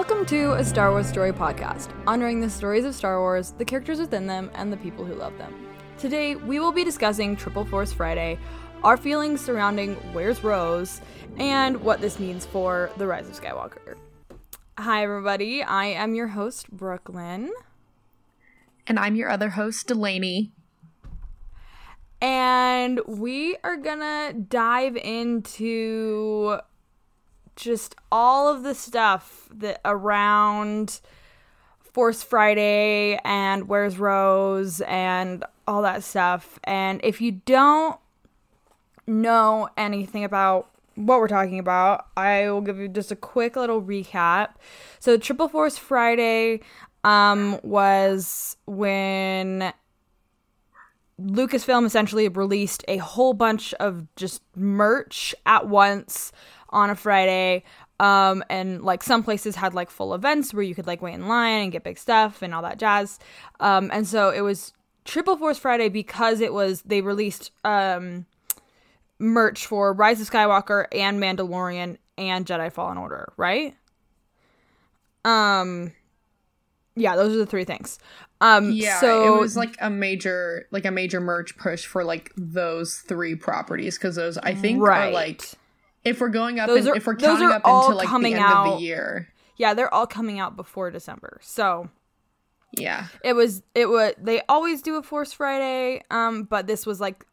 Welcome to a Star Wars Story podcast, honoring the stories of Star Wars, the characters within them, and the people who love them. Today, we will be discussing Triple Force Friday, our feelings surrounding Where's Rose, and what this means for The Rise of Skywalker. Hi, everybody. I am your host, Brooklyn. And I'm your other host, Delanie. And we are gonna dive into just all of the stuff that around Force Friday and Where's Rose and all that stuff. And if you don't know anything about what we're talking about, I will give you just a quick little recap. So, Triple Force Friday um, was when Lucasfilm essentially released a whole bunch of just merch at once on a Friday. Um, and like some places had like full events where you could like wait in line and get big stuff and all that jazz. Um, and so it was Triple Force Friday because it was they released um merch for Rise of Skywalker and Mandalorian and Jedi Fallen Order, right? Um yeah, those are the three things. Um yeah, so it was like a major like a major merch push for like those three properties because those I think right. are like if we're going up Those are- if we're counting up all into like the coming end of out- the year. yeah, they're all coming out before December. So Yeah. it was it was they always do a Force Friday, um, but this was like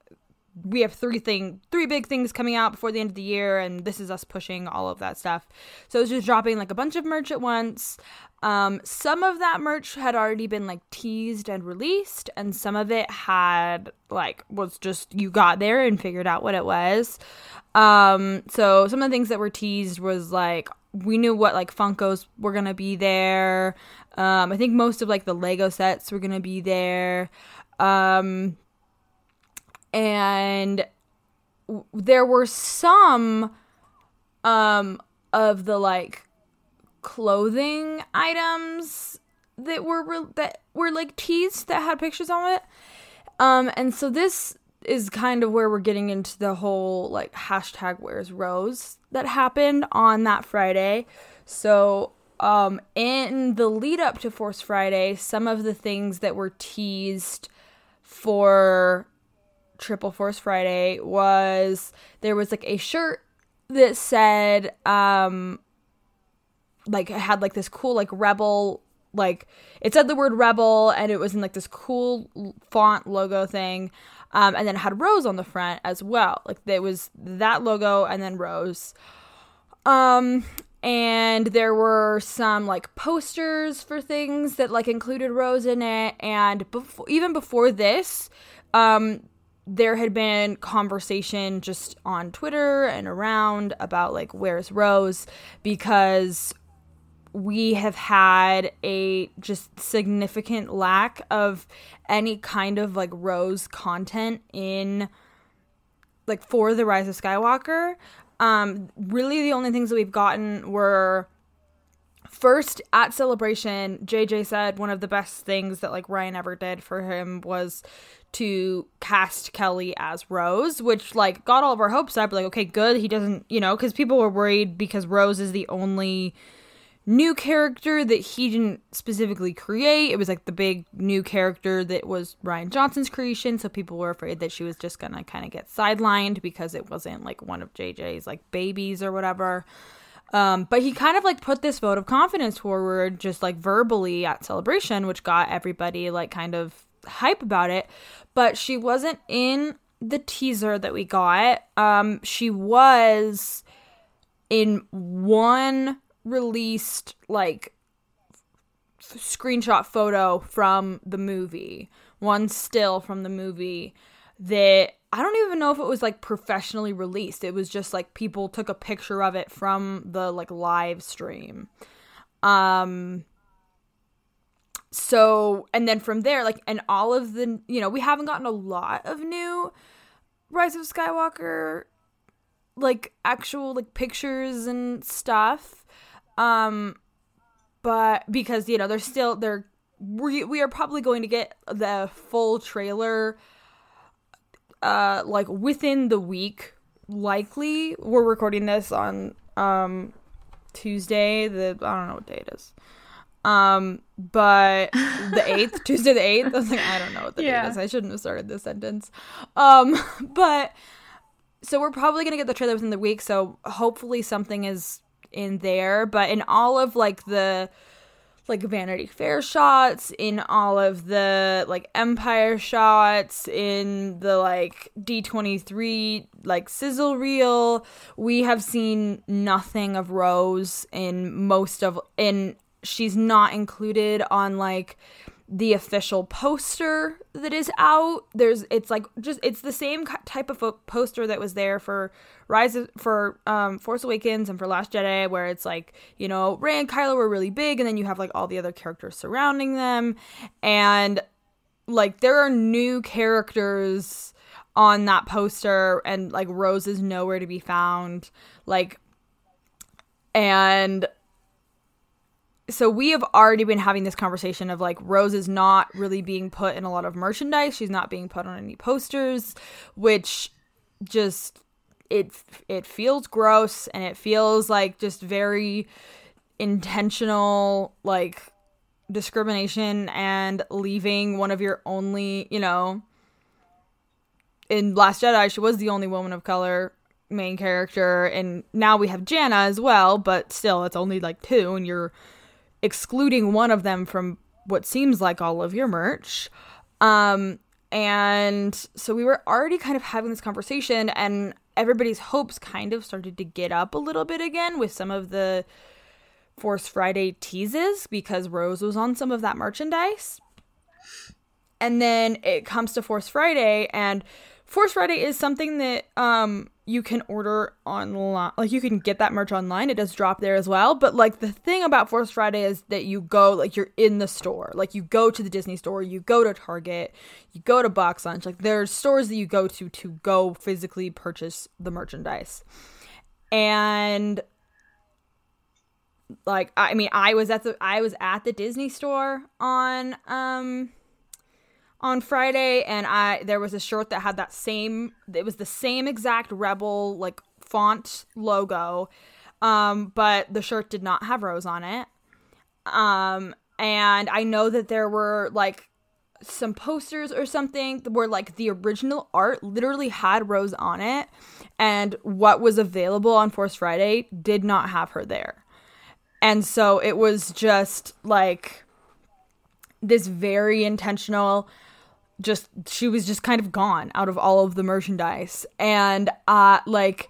we have three thing three big things coming out before the end of the year, and this is us pushing all of that stuff. So it's just dropping like a bunch of merch at once. Um, some of that merch had already been like teased and released, and some of it had like was just you got there and figured out what it was. Um, so some of the things that were teased was like we knew what like Funkos were gonna be there. Um, I think most of like the Lego sets were gonna be there. Um, and w- there were some um of the like clothing items that were re- that were like teased that had pictures on it. Um, and so this is kind of where we're getting into the whole like hashtag where's Rose that happened on that Friday. So, um, in the lead up to Force Friday, some of the things that were teased for Triple Force Friday was there was like a shirt that said, um, like it had like this cool like rebel like it said the word rebel and it was in like this cool font logo thing um, and then it had rose on the front as well. Like there was that logo and then rose. Um and there were some like posters for things that like included rose in it and before even before this um there had been conversation just on Twitter and around about like where's Rose because we have had a just significant lack of any kind of like Rose content in like for the Rise of Skywalker. Um really the only things that we've gotten were first at celebration jj said one of the best things that like rian ever did for him was to cast kelly as rose which like got all of our hopes up. Like okay good he doesn't you know because people were worried because rose is the only new character that he didn't specifically create. It was like the big new character that was rian johnson's creation so people were afraid that she was just gonna kind of get sidelined because it wasn't like one of jj's like babies or whatever. Um, but he kind of like put this vote of confidence forward just like verbally at celebration, which got everybody like kind of hype about it. But she wasn't in the teaser that we got. Um, she was in one released like f- screenshot photo from the movie, one still from the movie that I don't even know if it was like professionally released. It was just like people took a picture of it from the like live stream. Um so and then from there like and all of the you know, we haven't gotten a lot of new Rise of Skywalker like actual like pictures and stuff. Um but because you know, they're still they're we, we are probably going to get the full trailer uh like within the week likely we're recording this on um Tuesday. The I don't know what day it is. Um, but the eighth, Tuesday the eighth. I was like, I don't know what the Yeah. date is. I shouldn't have started this sentence. Um, but so we're probably gonna get the trailer within the week. So hopefully something is in there. But in all of like the like Vanity Fair shots, in all of the like Empire shots, in the like D23 like sizzle reel, we have seen nothing of Rose in most of in she's not included on like the official poster that is out. There's it's like just it's the same type of poster that was there for rise of, for um force awakens and for last jedi where it's like you know rey and kylo were really big and then you have like all the other characters surrounding them. And like there are new characters on that poster and like rose is nowhere to be found. Like and so we have already been having this conversation of like Rose is not really being put in a lot of merchandise. She's not being put on any posters, which just it it feels gross and it feels like just very intentional like discrimination and leaving one of your only, you know, in Last Jedi she was the only woman of color main character and now we have Jannah as well, but still it's only like two and you're excluding one of them from what seems like all of your merch. Um, and so we were already kind of having this conversation, and everybody's hopes kind of started to get up a little bit again with some of the Force Friday teases because Rose was on some of that merchandise. And then it comes to Force Friday, and Force Friday is something that um you can order online. Like you can get that merch online. It does drop there as well. But like the thing about Force Friday is that you go like you're in the store. Like you go to the Disney store, you go to Target, you go to Box Lunch. Like there's stores that you go to to go physically purchase the merchandise. And like I mean I was at the I was at the Disney store on um on Friday and I there was a shirt that had that same it was the same exact rebel like font logo um but the shirt did not have rose on it um and I know that there were like some posters or something where like the original art literally had Rose on it and what was available on Force Friday did not have her there. And so it was just like this very intentional just she was just kind of gone out of all of the merchandise. And uh like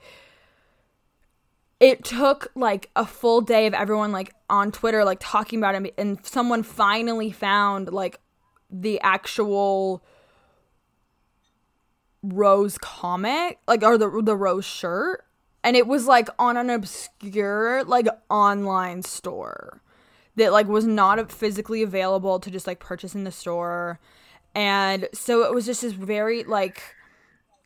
it took like a full day of everyone like on Twitter like talking about it and someone finally found like the actual Rose comic like or the the Rose shirt. And it was like on an obscure like online store that like was not physically available to just like purchase in the store and so it was just this very like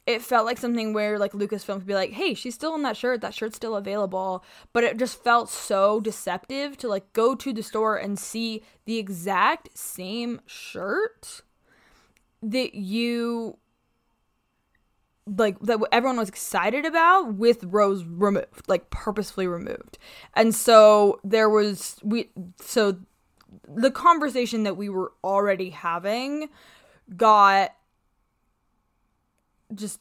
it felt like something where like Lucasfilm could be like, "Hey, she's still in that shirt. That shirt's still available." But it just felt so deceptive to like go to the store and see the exact same shirt that you like that everyone was excited about with Rose removed, like purposefully removed. And so there was we so the conversation that we were already having got just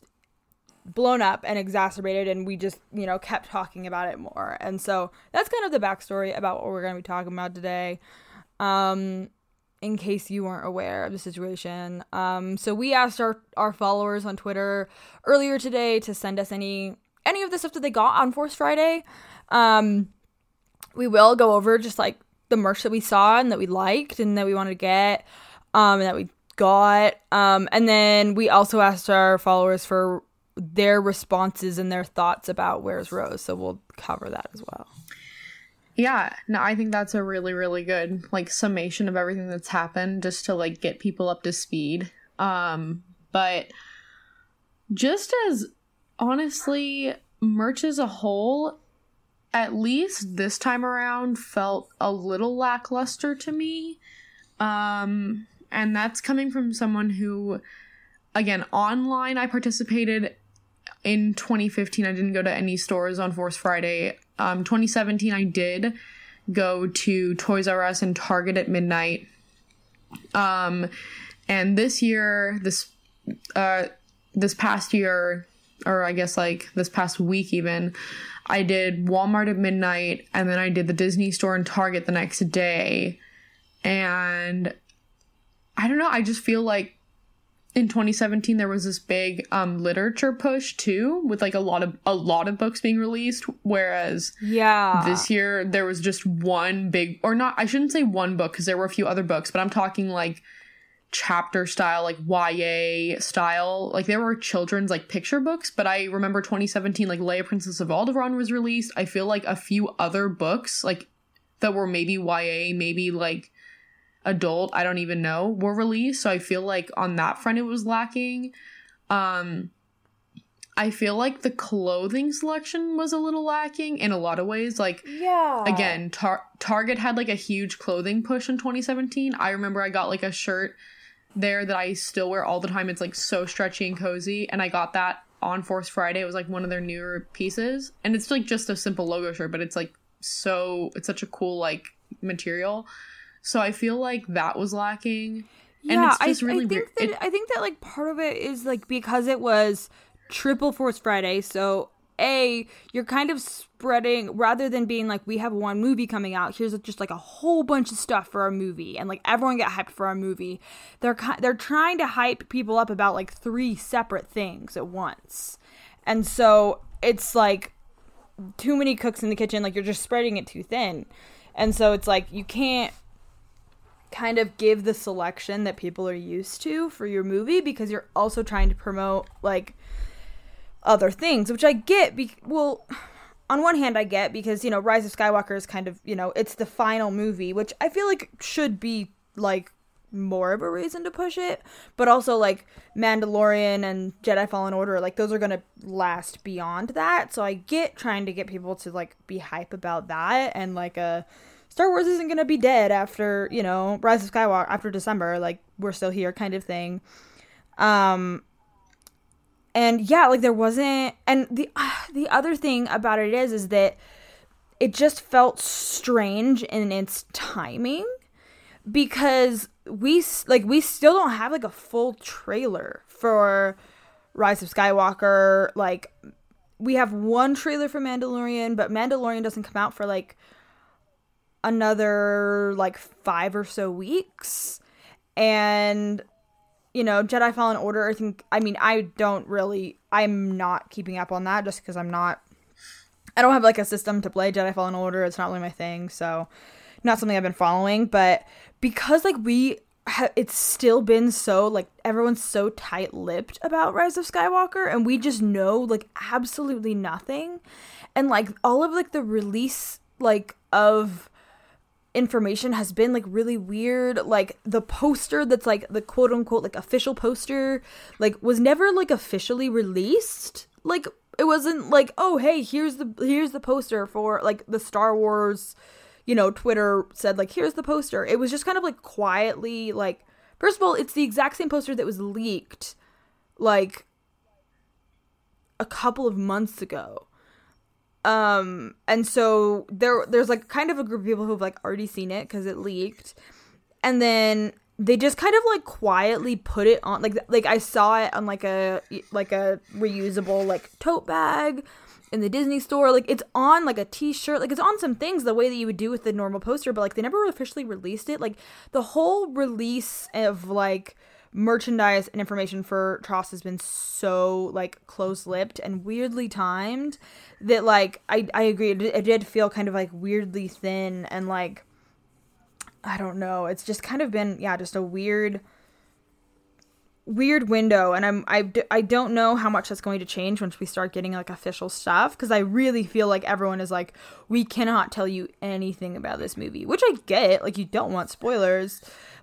blown up and exacerbated and we just you know kept talking about it more. And so that's kind of the backstory about what we're going to be talking about today. Um in case you weren't aware of the situation. Um so we asked our our followers on twitter earlier today to send us any any of the stuff that they got on force friday. Um we will go over just like the merch that we saw and that we liked and that we wanted to get um and that we got um and then we also asked our followers for their responses and their thoughts about where's rose so we'll cover that as well Yeah, no, I think that's a really, really good like summation of everything that's happened just to like get people up to speed. Um, but just as honestly, merch as a whole, at least this time around, felt a little lackluster to me. Um, and that's coming from someone who, again, online, I participated in 2015. I didn't go to any stores on Force Friday Um, 2017, I did go to Toys R Us and Target at midnight. Um, and this year, this uh, this past year, or I guess like this past week even, I did Walmart at midnight, and then I did the Disney store and Target the next day. And I don't know, I just feel like in 2017 there was this big um literature push too with like a lot of a lot of books being released whereas yeah. this year there was just one big or not I shouldn't say one book because there were a few other books but I'm talking like chapter style like YA style. Like there were children's like picture books but I remember 2017 like Leia Princess of Alderaan was released. I feel like a few other books like that were maybe YA maybe like adult i don't even know were released. So i feel like on that front it was lacking. Um i feel like the clothing selection was a little lacking in a lot of ways. Like yeah. again tar- target had like a huge clothing push in 2017 i remember i got like a shirt there that i still wear all the time. It's like so stretchy and cozy. And i got that on force friday. It was like one of their newer pieces. And it's like just a simple logo shirt but it's like so it's such a cool like material so I feel like that was lacking. Yeah, and it's just I, really I think weird. That, it, I think that like part of it is like because it was Triple Force Friday, so a you're kind of spreading rather than being like we have one movie coming out here's just like a whole bunch of stuff for our movie and like everyone get hyped for our movie they're they're trying to hype people up about like three separate things at once and so it's like too many cooks in the kitchen like you're just spreading it too thin and so it's like you can't kind of give the selection that people are used to for your movie because you're also trying to promote like other things, which I get. Be- well, on one hand, I get because you know Rise of Skywalker is kind of you know it's the final movie, which I feel like should be like more of a reason to push it, but also like Mandalorian and Jedi Fallen Order, like those are gonna last beyond that. So I get trying to get people to like be hype about that and like a Star Wars isn't gonna be dead after you know Rise of Skywalker after December. Like we're still here, kind of thing. Um, and yeah, like there wasn't. And the uh, the other thing about it is, is that it just felt strange in its timing because we like we still don't have like a full trailer for Rise of Skywalker. Like we have one trailer for Mandalorian, but Mandalorian doesn't come out for like another like five or so weeks. And, you know, Jedi Fallen Order, I think, I mean, I don't really, I'm not keeping up on that just because I'm not, I don't have like a system to play Jedi Fallen Order. It's not really my thing. So, not something I've been following. But because like we, it's still been so like everyone's so tight lipped about Rise of Skywalker and we just know like absolutely nothing. And like all of like the release like of information has been like really weird. Like the poster that's like the quote unquote like official poster like was never like officially released. Like it wasn't like oh hey here's the here's the poster for like the Star Wars you know Twitter said like here's the poster. It was just kind of like quietly like first of all it's the exact same poster that was leaked like a couple of months ago um, and so there there's like kind of a group of people who've like already seen it because it leaked. And then they just kind of like quietly put it on like like I saw it on like a like a reusable like tote bag in the Disney store. Like it's on like a t-shirt. Like it's on some things the way that you would do with the normal poster, but like they never officially released it. Like the whole release of like merchandise and information for TROS has been so like close-lipped and weirdly timed that like I I agree. It, it did feel kind of like weirdly thin and like I don't know. It's just kind of been yeah just a weird weird window. And I'm I, I don't know how much that's going to change once we start getting like official stuff because I really feel like everyone is like we cannot tell you anything about this movie which I get. Like you don't want spoilers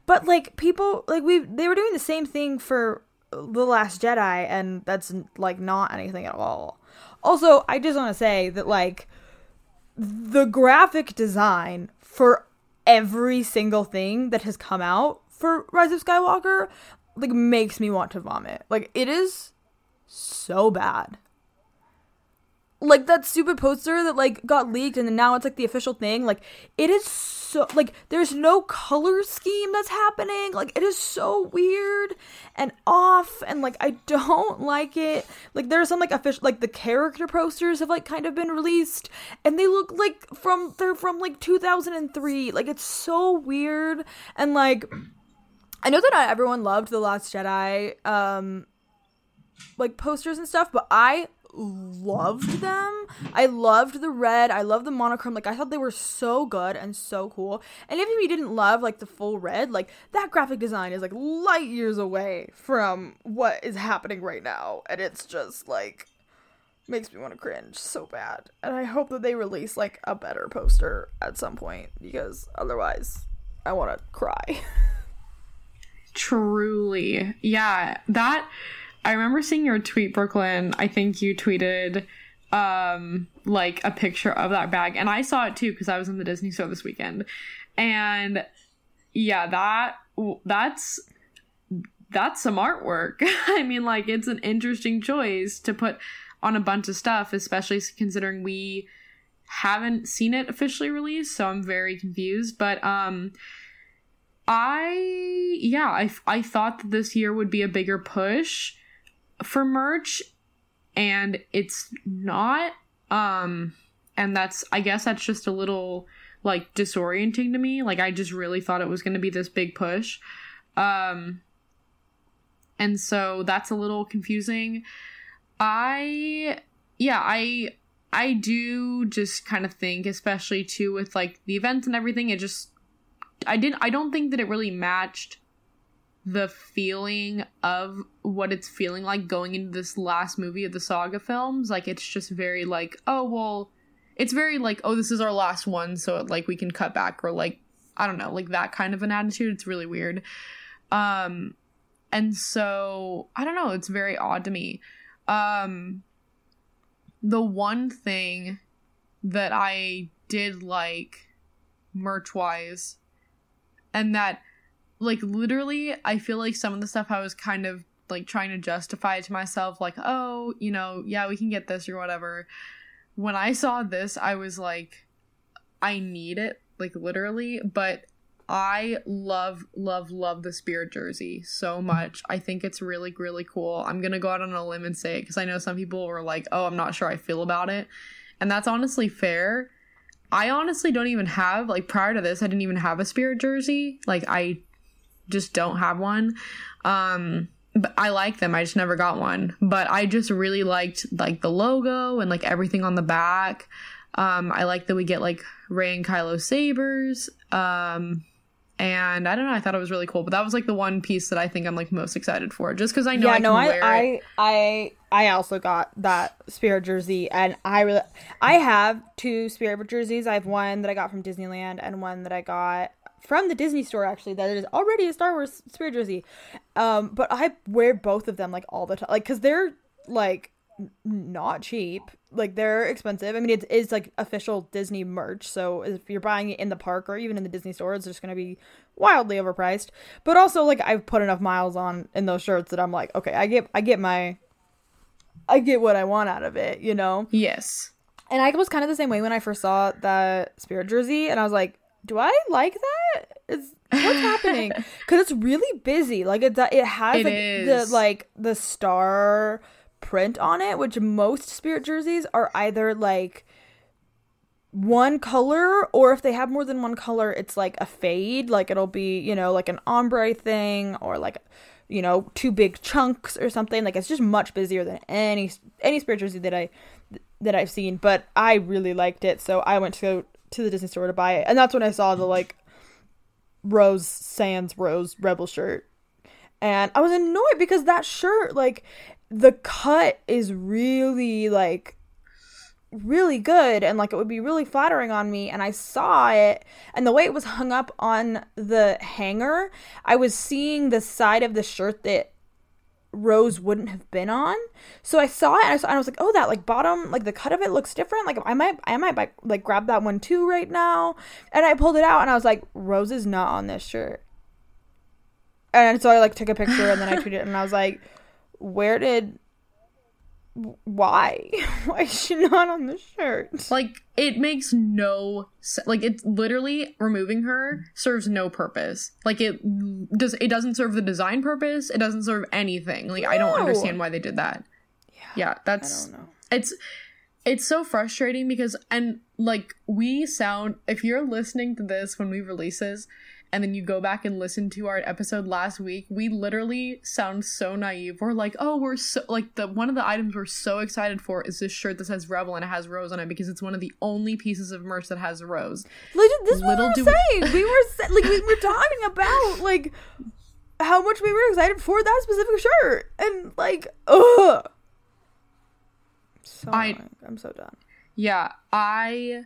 but like people like we they were doing the same thing for the last Jedi and that's like not anything at all. Also, I just want to say that like the graphic design for every single thing that has come out for Rise of Skywalker like makes me want to vomit. Like it is so bad. Like that stupid poster that like got leaked and now it's like the official thing like it is so like there's no color scheme that's happening. Like it is so weird and off and like i don't like it. Like there's some like official like the character posters have like kind of been released and they look like from they're from like 2003 like it's so weird and like i know that not everyone loved the last jedi um like posters and stuff but i loved them. I loved the red. I loved the monochrome. Like I thought they were so good and so cool. And even if you didn't love like the full red, like that graphic design is like light years away from what is happening right now. And it's just like makes me want to cringe so bad. And I hope that they release like a better poster at some point because otherwise I want to cry. Truly. Yeah, that I remember seeing your tweet, Brooklyn. I think you tweeted um like a picture of that bag and I saw it too because I was in the Disney store this weekend. And yeah, that that's that's some artwork. I mean like it's an interesting choice to put on a bunch of stuff, especially considering we haven't seen it officially released, so I'm very confused, but um I yeah, I I thought that this year would be a bigger push for merch and it's not um and that's i guess that's just a little like disorienting to me. Like i just really thought it was going to be this big push. Um and so that's a little confusing. I yeah i i do just kind of think especially too with like the events and everything it just i didn't i don't think that it really matched the feeling of what it's feeling like going into this last movie of the saga films. Like it's just very like, oh well, it's very like, oh, this is our last one, so like we can cut back or like I don't know, like that kind of an attitude. It's really weird. Um and so I don't know, it's very odd to me. Um the one thing that I did like merch wise and that like literally i feel like some of the stuff i was kind of like trying to justify to myself like oh you know yeah we can get this or whatever. When i saw this i was like i need it like literally but i love love love the spirit jersey so much. I think it's really really cool. I'm gonna go out on a limb and say it because i know some people were like oh i'm not sure i feel about it and that's honestly fair. I honestly don't even have like prior to this I didn't even have a spirit jersey. Like I just don't have one. Um, but I like them. I just never got one. But I just really liked like the logo and like everything on the back. Um, I like that we get like Rey and Kylo sabers. Um, and I don't know. I thought it was really cool. But that was like the one piece that I think I'm like most excited for, just because I know. Yeah, I no, I, I, I, I also got that Spirit jersey, and I really, I have two Spirit jerseys. I have one that I got from Disneyland, and one that I got from the Disney store actually that is already a Star Wars spirit jersey. Um, but I wear both of them like all the time, like because they're like not cheap. Like they're expensive. I mean, it's, it's like official Disney merch. So if you're buying it in the park or even in the Disney store, it's just gonna be wildly overpriced. But also, like I've put enough miles on in those shirts that I'm like, okay, I get I get my I get what I want out of it. You know? Yes. And I was kind of the same way when I first saw that spirit jersey, and I was like, do I like that? Is what's happening? Because it's really busy. Like it, it has it like, the like the star print on it, which most spirit jerseys are either like one color or if they have more than one color it's like a fade like it'll be you know like an ombre thing or like you know two big chunks or something like it's just much busier than any any spirit jersey that i that i've seen but i really liked it so i went to to the Disney store to buy it, and that's when I saw the like Rose Sans Rose Rebel shirt, and I was annoyed because that shirt, like, the cut is really like really good and like it would be really flattering on me. And I saw it and the way it was hung up on the hanger I was seeing the side of the shirt that Rose wouldn't have been on. So I saw it and I, saw, and I was like, oh, that like bottom, like the cut of it looks different. Like I might, I might like grab that one too right now. And I pulled it out and I was like, Rose is not on this shirt. And so I like took a picture and then I tweeted and I was like, where did, why? Why is she not on the shirt? Like it makes no se- like it's literally removing her serves no purpose. Like it does it doesn't serve the design purpose. It doesn't serve anything. Like I don't understand why they did that. Yeah, I that's don't know. it's it's so frustrating because and like we sound if you're listening to this when we release this and then you go back and listen to our episode last week we literally sound so naive we're like oh we're so like the one of the items we're so excited for is this shirt that says rebel and it has rose on it because it's one of the only pieces of merch that has rose Like, this Little what we we- were saying. We were like we were talking about like how much we were excited for that specific shirt, and like, ugh. So I- annoying. I'm so done. Yeah, I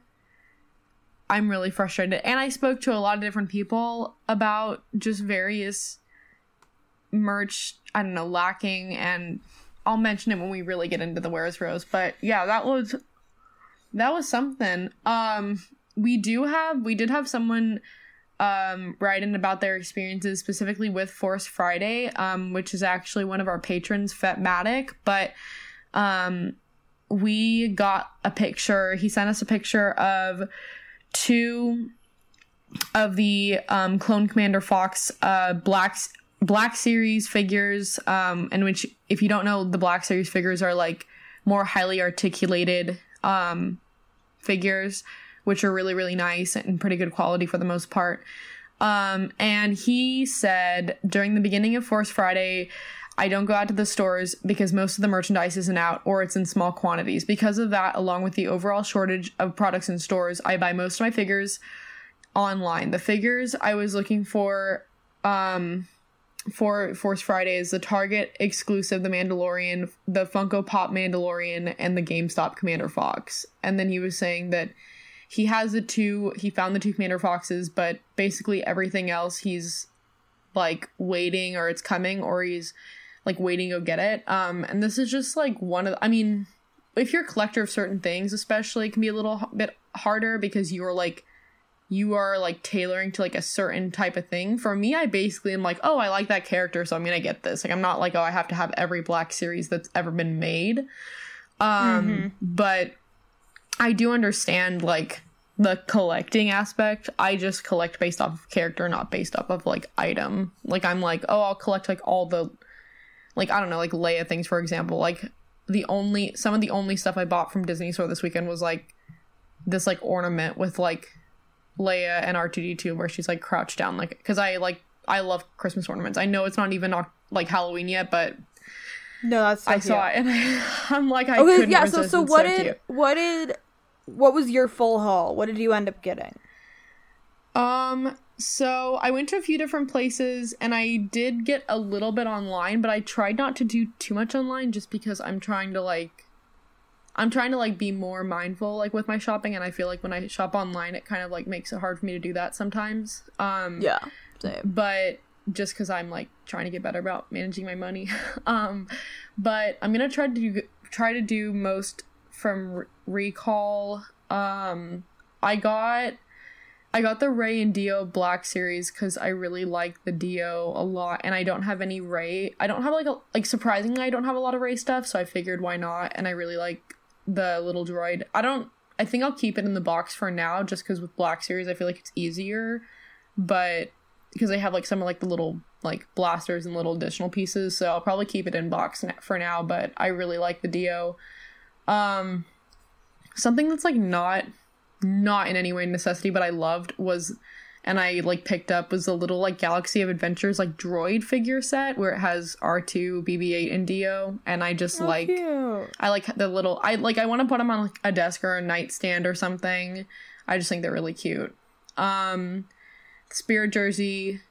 I'm really frustrated. And I spoke to a lot of different people about just various merch, I don't know, lacking and I'll mention it when we really get into the Where's Rose. But yeah, that was that was something. Um we do have we did have someone um write in about their experiences specifically with Force Friday, um, which is actually one of our patrons, Fetmatic, but um we got a picture. He sent us a picture of two of the um, Clone Commander Fox uh, Black Black Series figures. Um, in which, if you don't know, the Black Series figures are like more highly articulated um, figures, which are really really nice and pretty good quality for the most part. Um, and he said during the beginning of Force Friday, I don't go out to the stores because most of the merchandise isn't out or it's in small quantities. Because of that, along with the overall shortage of products in stores, I buy most of my figures online. The figures I was looking for um for Force Friday is the Target exclusive The Mandalorian, the Funko Pop Mandalorian, and the GameStop Commander Fox. And then he was saying that he has the two he found the two Commander Foxes, but basically everything else he's like waiting or it's coming or he's like waiting to go get it. Um and this is just like one of I mean, if you're a collector of certain things, especially it can be a little h- bit harder because you're like you are like tailoring to like a certain type of thing. For me, I basically am like, oh, I like that character, so I'm gonna get this. Like I'm not like, oh, I have to have every black series that's ever been made. Um, but I do understand like the collecting aspect. I just collect based off of character, not based off of like item. Like I'm like, oh, I'll collect like all the like I don't know, like Leia things for example. Like the only some of the only stuff I bought from Disney Store this weekend was like this like ornament with like Leia and R2D2 where she's like crouched down like because I like I love Christmas ornaments. I know it's not even not like Halloween yet, but No, that's so I saw it and I, I'm like I Okay, couldn't yeah. So, so It's what so did cute. what did what was your full haul? What did you end up getting? Um, so I went to a few different places and I did get a little bit online, but I tried not to do too much online just because I'm trying to like I'm trying to like be more mindful like with my shopping and I feel like when I shop online it kind of like makes it hard for me to do that sometimes. Um Yeah, same. but just because I'm like trying to get better about managing my money. um, but I'm gonna try to do try to do most from Re- Recall. Um, I got I got the Rey and D-O Black series because I really like the D-O a lot, and I don't have any Rey. I don't have like a like surprisingly I don't have a lot of Rey stuff, so I figured why not. And I really like the little droid. I don't. I think I'll keep it in the box for now, just because with Black series I feel like it's easier, but because they have like some of like the little like blasters and little additional pieces so i'll probably keep it in box for now but i really like the d-o um something that's like not not in any way necessity but i loved was and i like picked up was the little like galaxy of adventures like droid figure set where it has r2 bb8 and d-o and i just Oh, like cute. I like the little I like I want to put them on like a desk or a nightstand or something. I just think they're really cute. Um Spirit jersey.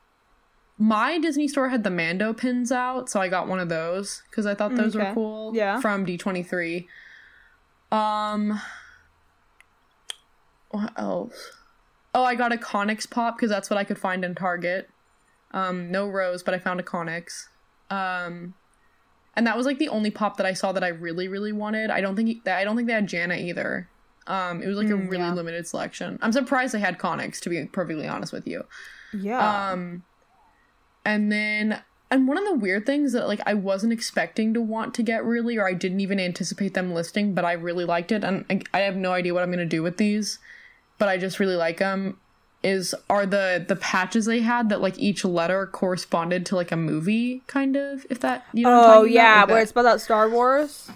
My Disney store had the Mando pins out, so I got one of those cuz I thought those Okay. were cool Yeah. from D23. Um what else? Oh, I got a Connix pop cuz that's what I could find in Target. Um no rose, but I found a Connix. Um and that was like the only pop that I saw that I really really wanted. I don't think that I don't think they had Jannah either. Um, it was like a Mm, really yeah. limited selection. I'm surprised they had Connix to be perfectly honest with you. Yeah. Um, and then and one of the weird things that like I wasn't expecting to want to get really, or I didn't even anticipate them listing, but I really liked it, and I, I have no idea what I'm gonna do with these, but I just really like them. Is are the the patches they had that like each letter corresponded to like a movie kind of if that you know Oh about? yeah, where it's it spelled out Star Wars.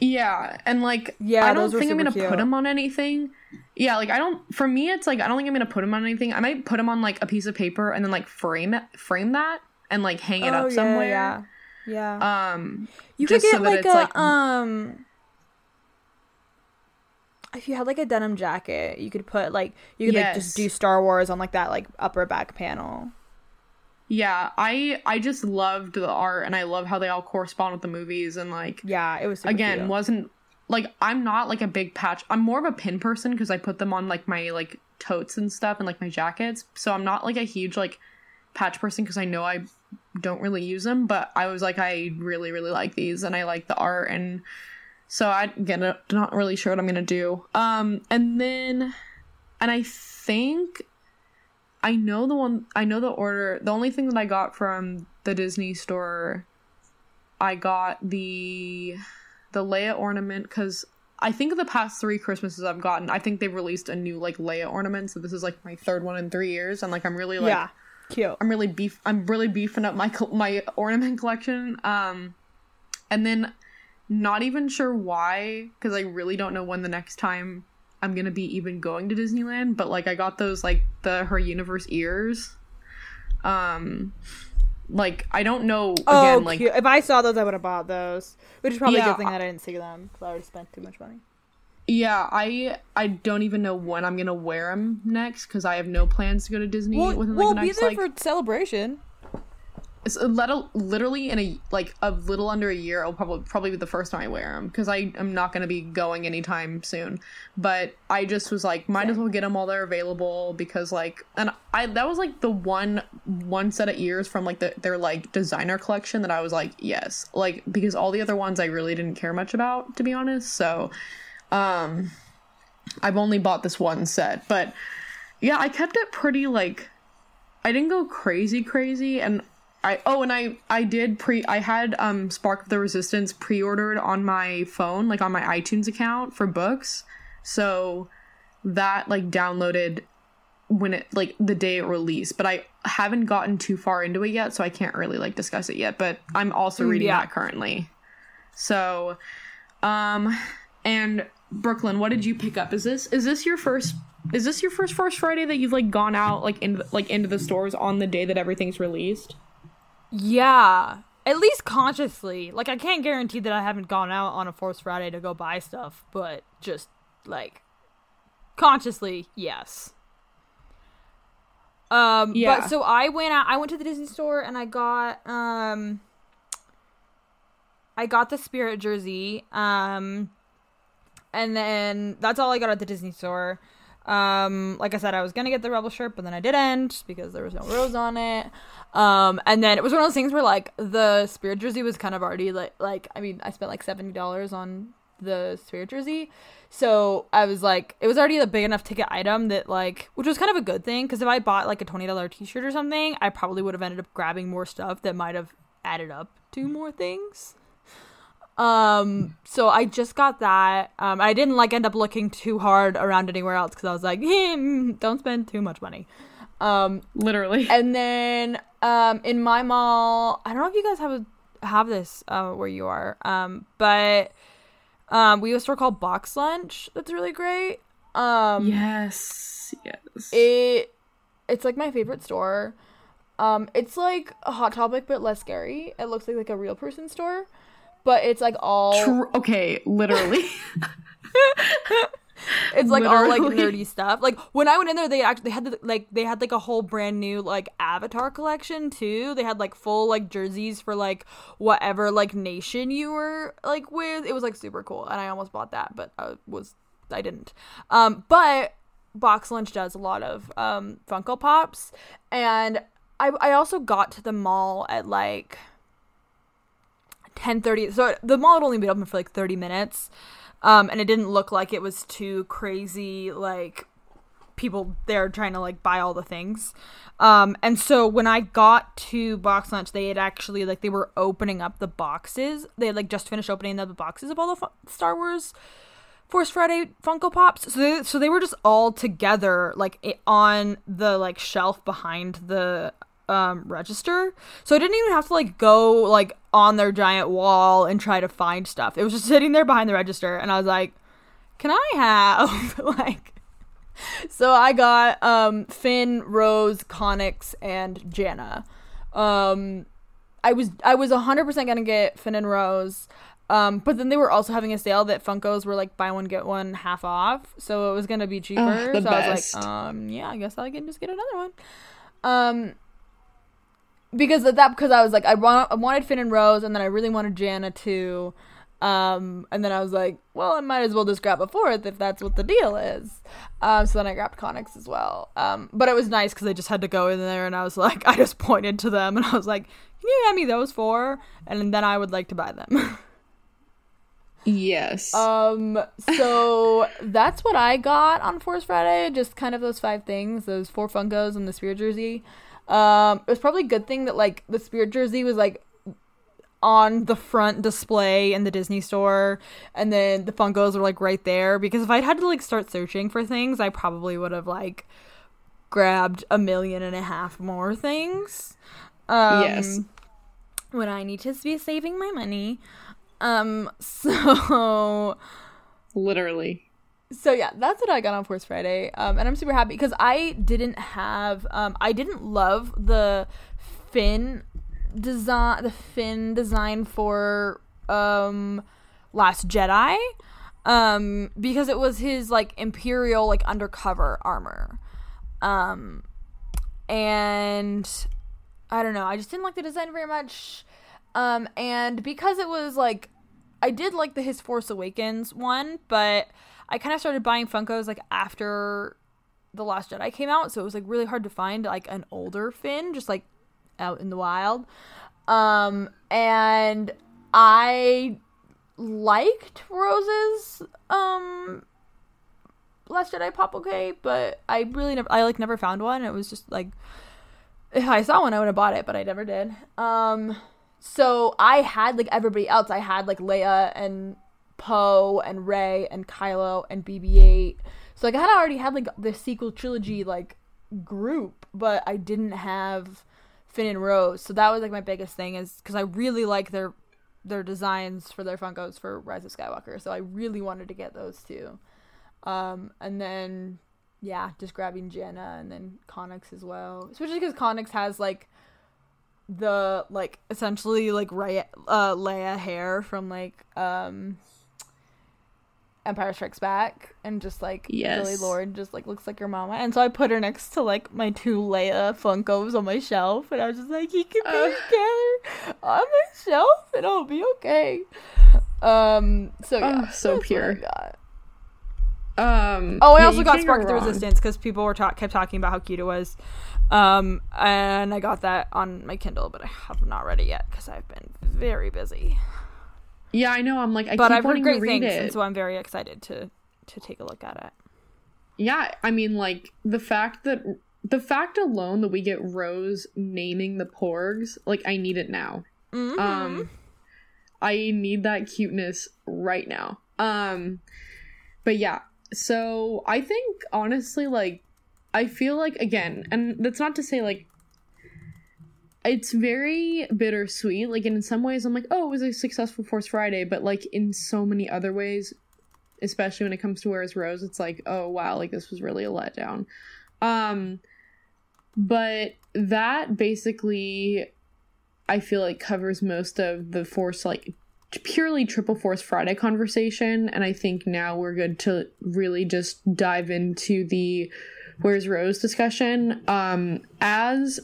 yeah, and like Yeah, I don't think I'm gonna cute. put them on anything. Yeah, like I don't. For me, it's like I don't think I'm gonna put them on anything. I might put them on like a piece of paper and then like frame it, frame that, and like hang it oh, up yeah, somewhere. Yeah. Yeah. Um, you could so get that like it's, a like- um if you had like a denim jacket, you could put like you could like just do Star Wars on like that like upper back panel. yeah, I I just loved the art and I love how they all correspond with the movies and like Yeah, it was super again cute. wasn't like I'm not like a big patch. I'm more of a pin person because I put them on like my like totes and stuff and like my jackets. So I'm not like a huge like patch person because I know I don't really use them. But I was like I really really like these and I like the art and so I again uh, not really sure what I'm gonna do. Um and then and I think I know the one I know the order. The only thing that I got from the Disney store I got the the Leia ornament because I think the past three Christmases I've gotten, I think they've released a new like Leia ornament. So this is like my third one in three years, and like I'm really like yeah. Cute. I'm really beef I'm really beefing up my my ornament collection. Um, and then not even sure why because I really don't know when the next time I'm gonna be even going to Disneyland. But like I got those like the her universe ears. Um, like I don't know again Oh, like cute. If I saw those, I would have bought those. Which is probably a good thing that I didn't see them because I already spent too much money. Yeah, I I don't even know when I'm gonna wear them next because I have no plans to go to Disney Well, within like we'll the be next there like for celebration. It's a little, literally in a like a little under a year. It'll probably probably be the first time I wear them because I am not gonna be going anytime soon. But I just was like, might as well get them while they're available because like, and I that was like the one one set of ears from like the, their like designer collection that I was like, yes, like because all the other ones I really didn't care much about to be honest. So, um. I've only bought this one set, but yeah, I kept it pretty like I didn't go crazy crazy and I oh and I I did pre I had um Spark of the Resistance pre-ordered on my phone like on my iTunes account for books. So that like downloaded when it like the day it released, but I haven't gotten too far into it yet, so I can't really like discuss it yet, but I'm also reading yeah. that currently. So um and Brooklyn, what did you pick up? Is this is this your first is this your first Force Friday that you've like gone out like in like into the stores on the day that everything's released? Yeah. At least consciously. Like I can't guarantee that I haven't gone out on a Force Friday to go buy stuff, but just like consciously, yes. Um Yeah. but so I went out I went to the Disney store and I got um I got the Spirit jersey. Um and then that's all I got at the Disney store. Um, like I said, I was gonna get the Rebel shirt, but then I didn't because there was no rose on it. Um, and then it was one of those things where like the Spirit jersey was kind of already like like I mean I spent like seventy dollars on the Spirit jersey, so I was like it was already a big enough ticket item that like which was kind of a good thing because if I bought like a twenty dollar T shirt or something, I probably would have ended up grabbing more stuff that might have added up to more things. Um, so I just got that. Um, I didn't like end up looking too hard around anywhere else because I was like, hmm, don't spend too much money. Um, Literally. and then um, in my mall, I don't know if you guys have a, have this uh, where you are, um, but um, we have a store called Box Lunch that's really great. Um, yes. Yes. it it's like my favorite store. Um, it's like a Hot Topic but less scary. It looks like like a real person store, but it's like all Tr- okay, literally. It's like all like nerdy stuff. Like when I went in there, they actually they had the, like they had like a whole brand new like Avatar collection too. They had like full like jerseys for like whatever like nation you were like with. It was like super cool, and I almost bought that, but I was I didn't. Um, but Box Lunch does a lot of um Funko Pops, and I I also got to the mall at like. 10:30 so the mall had only been open for like 30 minutes um and it didn't look like it was too crazy like people there trying to like buy all the things. Um, and so when I got to box lunch, they had actually like they were opening up the boxes. They had like just finished opening up the boxes of all the Star Wars Force Friday Funko Pops. So they, so they were just all together like on the like shelf behind the um register. So I didn't even have to like go like on their giant wall and try to find stuff. It was just sitting there behind the register and I was like, "Can I have like so I got um, Finn, Rose, Connix, and Jannah. Um, I was I was hundred percent gonna get Finn and Rose, um, but then they were also having a sale that Funkos were like buy one get one half off, so it was gonna be cheaper. Oh, so best. I was like, um, yeah, I guess I can just get another one. Um, because of that, because I was like, I want I wanted Finn and Rose, and then I really wanted Jannah too. Um, and then I was like, well, I might as well just grab a fourth if that's what the deal is. Um, so then I grabbed Connix as well. Um, but it was nice because I just had to go in there and I was like, I just pointed to them and I was like, can you hand me those four? And then I would like to buy them. yes. Um, so that's what I got on Force Friday. Just kind of those five things, those four Funkos and the Spirit jersey. Um, it was probably a good thing that like the Spirit jersey was like on the front display in the Disney store and then the Funkos are like right there because if I'd had to like start searching for things, I probably would have like grabbed a million and a half more things. Um yes. when I need to be saving my money. Um so literally so yeah, that's what I got on Force Friday. Um and I'm super happy because I didn't have um I didn't love the Finn design the Finn design for um Last Jedi um because it was his like imperial like undercover armor um and I don't know I just didn't like the design very much um and because it was like I did like the his Force Awakens one but I kind of started buying Funkos like after the Last Jedi came out so it was like really hard to find like an older Finn just like out in the wild. Um, and I liked Rose's um Last Jedi Pop okay, but I really never I like never found one. It was just like if I saw one I would have bought it, but I never did. Um so I had like everybody else. I had like Leia and Poe and Rey and Kylo and BB-8. So like I had already had like the sequel trilogy like group, but I didn't have Finn and Rose. So that was like my biggest thing is because I really like their their designs for their Funkos for Rise of Skywalker. So I really wanted to get those two. Um, and then yeah, just grabbing Jannah and then Connix as well. Especially because Connix has like the like essentially like Rey- uh, Leia hair from like um Empire Strikes Back and just like yes. Billie Lourd just like looks like your mama. And so I put her next to like my two Leia Funkos on my shelf and I was just like, he can be uh, together on my shelf and I'll be okay. Um so yeah. Oh, so pure. Um Oh I yeah, also got Spark the Resistance because people were ta- kept talking about how cute it was. Um and I got that on my Kindle, but I have not read it yet because I've been very busy. Yeah, I know. I'm like, I but I've heard great things, it. and so I'm very excited to to take a look at it. Yeah, I mean, like the fact that the fact alone that we get Rose naming the Porgs, like I need it now. Mm-hmm. Um, I need that cuteness right now. Um, but yeah, so I think honestly, like, I feel like again, and that's not to say like it's very bittersweet. Like in some ways, I'm like, oh, it was a successful Force Friday, but like in so many other ways, especially when it comes to Where's Rose, it's like, oh wow, like this was really a letdown. Um, but that basically, I feel like covers most of the Force like purely triple force friday conversation and i think now we're good to really just dive into the where's rose discussion um as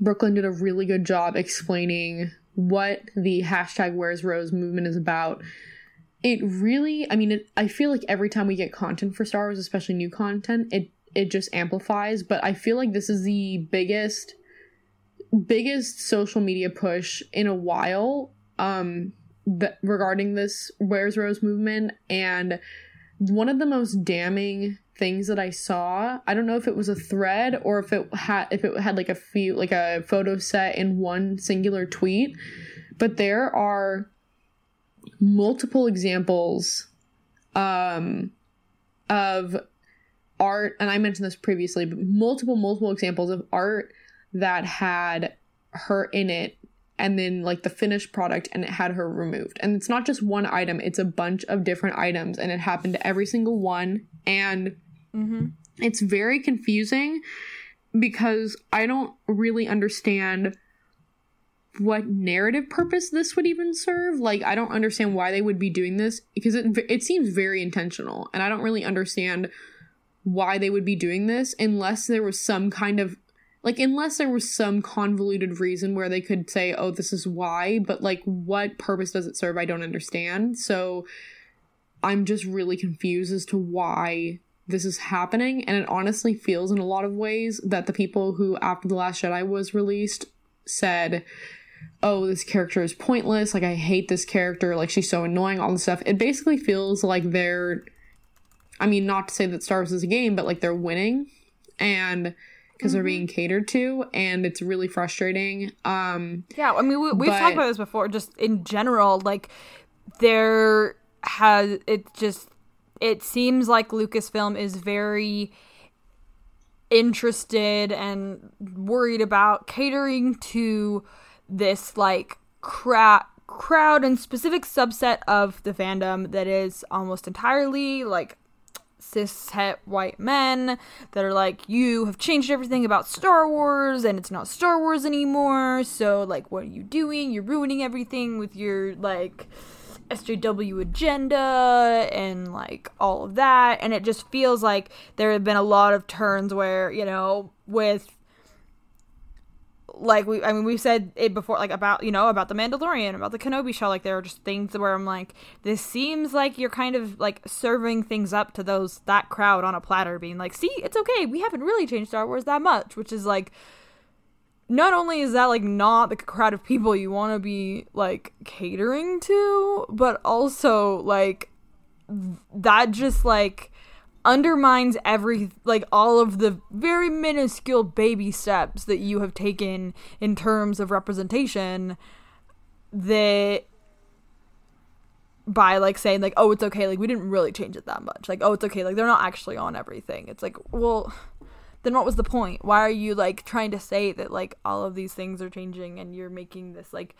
Brooklyn did a really good job explaining what the hashtag Where's Rose movement is about. It really, I mean, it, I feel like every time we get content for Star Wars, especially new content, it it just amplifies. But I feel like this is the biggest, biggest social media push in a while, um, that regarding this Where's Rose movement, and one of the most damning things that I saw, I don't know if it was a thread or if it had if it had like a few like a photo set in one singular tweet, but there are multiple examples um of art and I mentioned this previously, but multiple multiple examples of art that had her in it and then like the finished product and it had her removed. And it's not just one item, it's a bunch of different items and it happened to every single one and mm-hmm. it's very confusing because I don't really understand what narrative purpose this would even serve. Like I don't understand why they would be doing this because it it seems very intentional and I don't really understand why they would be doing this unless there was some kind of like unless there was some convoluted reason where they could say oh this is why but like what purpose does it serve i don't understand so i'm just really confused as to why this is happening and it honestly feels in a lot of ways that the people who after the last jedi was released said oh this character is pointless. Like i hate this character. Like she's so annoying all this stuff. It basically feels like they're i mean not to say that star wars is a game but like they're winning and because mm-hmm. they're being catered to and it's really frustrating um yeah i mean we, we've but, talked about this before just in general like there has it just it seems like lucasfilm is very interested and worried about catering to this like crowd crowd and specific subset of the fandom that is almost entirely like cis het white men that are like, you have changed everything about Star Wars and it's not Star Wars anymore. So, like, what are you doing? You're ruining everything with your, like, SJW agenda and, like, all of that. And it just feels like there have been a lot of turns where, you know, with like we I mean we've said it before like about you know about the Mandalorian about the Kenobi show like there are just things where I'm like this seems like you're kind of like serving things up to those that crowd on a platter being like see it's okay we haven't really changed Star Wars that much which is like not only is that like not the crowd of people you want to be like catering to but also like that just like undermines every like all of the very minuscule baby steps that you have taken in terms of representation that by like saying like oh it's okay like we didn't really change it that much. Like oh it's okay like they're not actually on everything. It's like well then what was the point why are you like trying to say that like all of these things are changing and you're making this like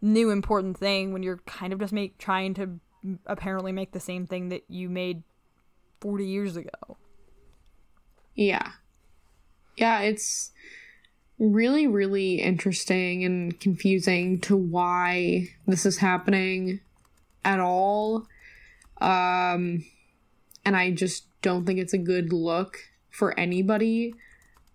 new important thing when you're kind of just make trying to apparently make the same thing that you made 40 years ago. Yeah. Yeah, it's really, really interesting and confusing to why this is happening at all. Um, and I just don't think it's a good look for anybody.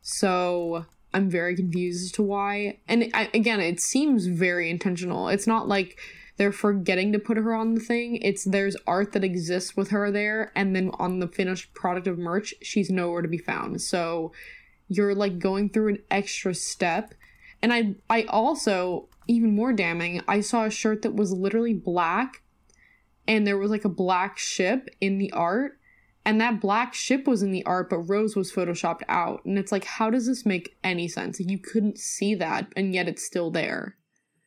So I'm very confused as to why. And I, again, it seems very intentional. It's not like they're forgetting to put her on the thing. It's there's art that exists with her there, and then on the finished product of merch, she's nowhere to be found. So you're like going through an extra step. And I I also even more damning, I saw a shirt that was literally black and there was like a black ship in the art and that black ship was in the art but rose was photoshopped out and it's like how does this make any sense you couldn't see that and yet it's still there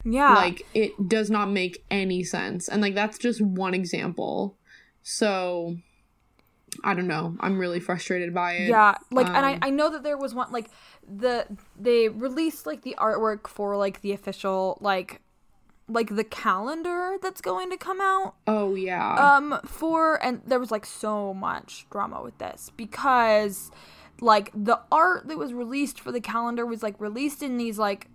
yeah. Like it does not make any sense. And like that's just one example. So I don't know. I'm really frustrated by it. Yeah, like um, and I, um, I know that there was one like the they released like the artwork for like the official like like the calendar that's going to come out. Oh yeah. Um for and there was like so much drama with this because like the art that was released for the calendar was like released in these like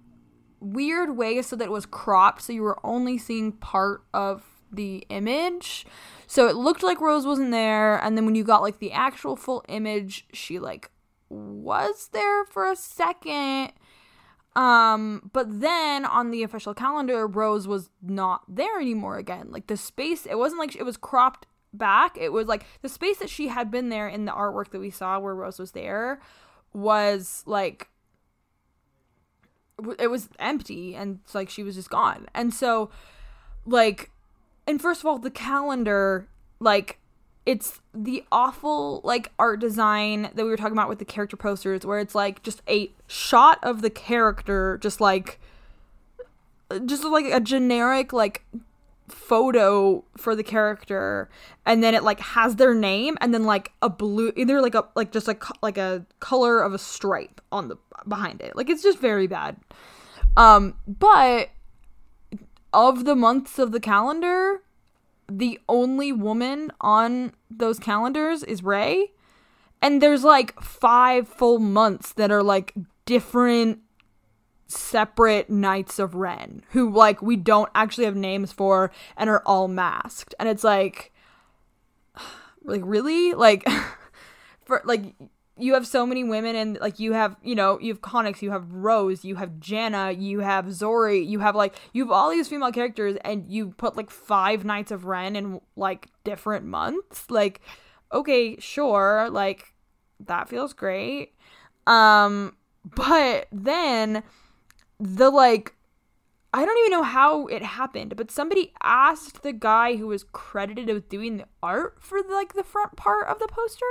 weird ways so that it was cropped so you were only seeing part of the image. So it looked like Rose wasn't there and then when you got like the actual full image, she like was there for a second. Um but then on the official calendar Rose was not there anymore again. Like the space it wasn't like it was cropped back. It was like the space that she had been there in the artwork that we saw where Rose was there was like it was empty and like she was just gone. And so like and first of all the calendar like it's the awful like art design that we were talking about with the character posters where it's like just a shot of the character just like just like a generic like photo for the character. And then it like has their name and then like a blue either like a like just like like a color of a stripe on the behind it. Like it's just very bad. Um but of the months of the calendar the only woman on those calendars is Rey. And there's like five full months that are like different separate knights of Ren who like we don't actually have names for and are all masked. And it's like like really? Like for like you have so many women and like you have you know you have Connix, you have Rose, you have Jannah, you have Zorii, you have like you have all these female characters and you put like five Knights of Ren in like different months. Like okay, sure, like that feels great. Um but then the like I don't even know how it happened, but somebody asked the guy who was credited with doing the art for like the front part of the poster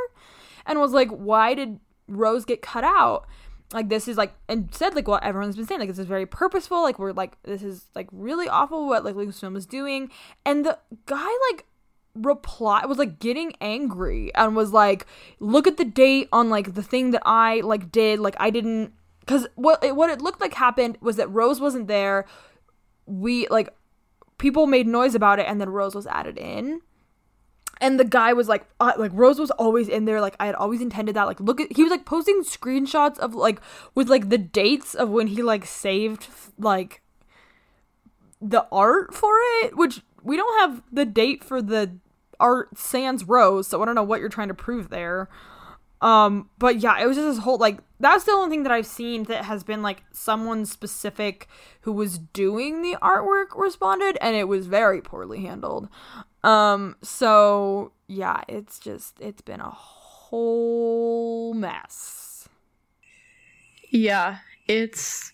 and was like, why did Rose get cut out? Like this is like and said like what everyone's been saying like this is very purposeful like we're like this is like really awful what like Lucasfilm is doing. And the guy like reply was like getting angry and was like look at the date on like the thing that I like did like I didn't because what it, what it looked like happened was that Rose wasn't there. We like people made noise about it and then Rose was added in and the guy was like uh, like rose was always in there. Like i had always intended that. Like look at he was like posting screenshots of like with like the dates of when he like saved like the art for it which we don't have the date for the art sans rose so i don't know what you're trying to prove there. Um but yeah it was just this whole like that's the only thing that i've seen that has been like someone specific who was doing the artwork responded and it was very poorly handled um, so yeah, it's just it's been a whole mess. Yeah, it's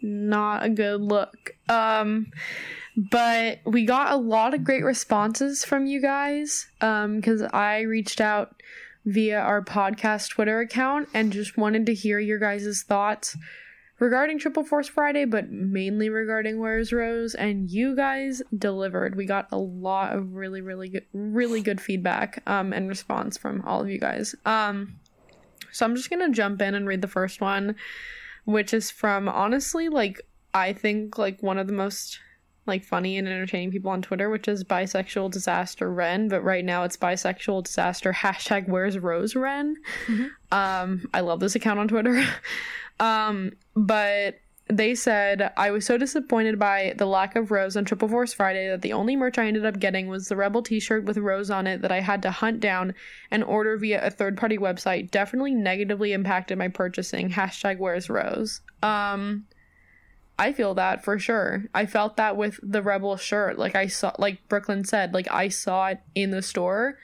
not a good look. Um but we got a lot of great responses from you guys um cuz I reached out via our podcast Twitter account and just wanted to hear your guys' thoughts regarding Triple Force Friday, but mainly regarding Where's Rose. And you guys delivered. We got a lot of really, really good, really good feedback um, and response from all of you guys. Um, so I'm just gonna jump in and read the first one, which is from honestly, like I think like one of the most like funny and entertaining people on Twitter, which is bisexual disaster Ren, but right now it's bisexual disaster hashtag where's Rose Ren. Mm-hmm. Um, I love this account on Twitter. Um, but they said I was so disappointed by the lack of Rose on Triple Force Friday that the only merch I ended up getting was the Rebel T-shirt with Rose on it that I had to hunt down and order via a third-party website. Definitely negatively impacted my purchasing. Hashtag Where's Rose. Um, I feel that for sure. I felt that with the Rebel shirt. Like I saw, like Brooklyn said, like I saw it in the store,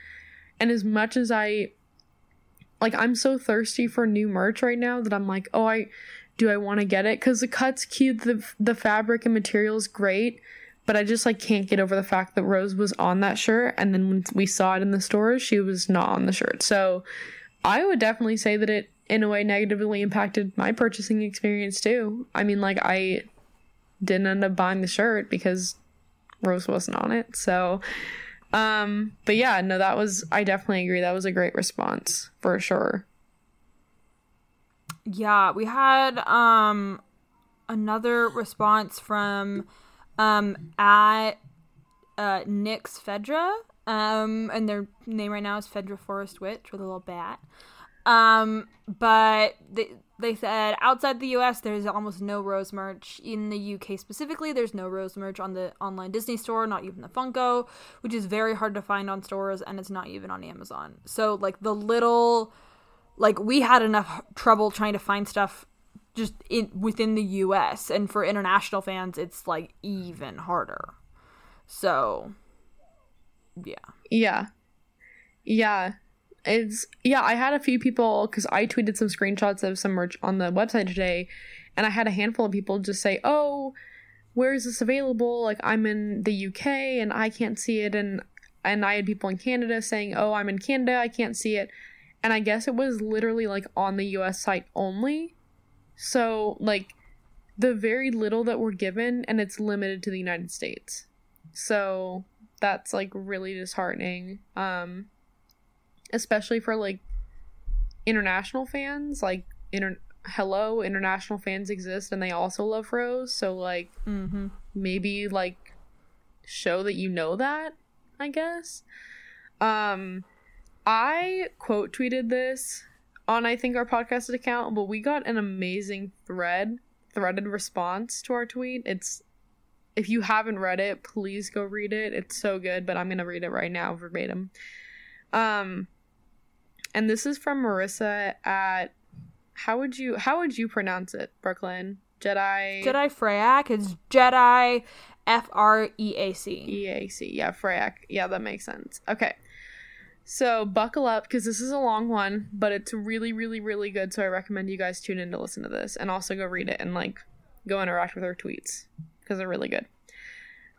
and as much as I like I'm so thirsty for new merch right now that I'm like, oh, I do I want to get it because the cut's cute, the the fabric and material is great, but I just like can't get over the fact that Rose was on that shirt, and then when we saw it in the stores, she was not on the shirt. So I would definitely say that it in a way negatively impacted my purchasing experience too. I mean, like I didn't end up buying the shirt because Rose wasn't on it, so um, but yeah, no, that was I definitely agree. That was a great response for sure. Yeah, we had um another response from um at uh Nyx Fedra. Um and their name right now is Fedra Forest Witch with a little bat. Um but they they said outside the US, there's almost no Rose merch. In the UK specifically, there's no Rose merch on the online Disney store, not even the Funko, which is very hard to find on stores, and it's not even on Amazon. So, like, the little. Like, we had enough trouble trying to find stuff just in within the US, and for international fans, it's, like, even harder. So, yeah. Yeah. Yeah it's yeah i had a few people because i tweeted some screenshots of some merch on the website today and i had a handful of people just say oh where is this available like i'm in the uk and i can't see it and and I had people in Canada saying, "Oh, I'm in Canada, I can't see it." And I guess it was literally like on the US site only. So, like the very little that we're given and it's limited to the United States. So, that's like really disheartening. Um especially for like international fans, like inter- hello, international fans exist and they also love Rose, so like Mm-hmm. maybe like show that you know that i guess. Um i quote tweeted this on i think our podcast account but we got an amazing thread threaded response to our tweet. It's if you haven't read it please go read it. It's so good but i'm gonna read it right now verbatim. Um and this is from marissa at how would you how would you pronounce it brooklyn jedi Jedi Freyak. It's Jedi F R E A C. EAC. Yeah, Freyak. Yeah, that makes sense. Okay. So buckle up because this is a long one, but it's really, really, really good. So I recommend you guys tune in to listen to this and also go read it and like go interact with her tweets because they're really good.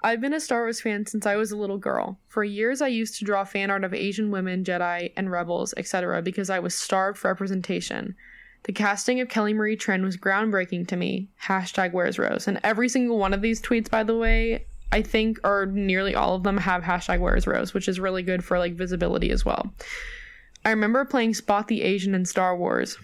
I've been a Star Wars fan since I was a little girl. For years, I used to draw fan art of Asian women, Jedi, and rebels, etc., because I was starved for representation. The casting of Kelly Marie Tran was groundbreaking to me. Hashtag Where's Rose. And every single one of these tweets, by the way, I think, or nearly all of them have hashtag Where's Rose, which is really good for like visibility as well. I remember playing Spot the Asian in Star Wars.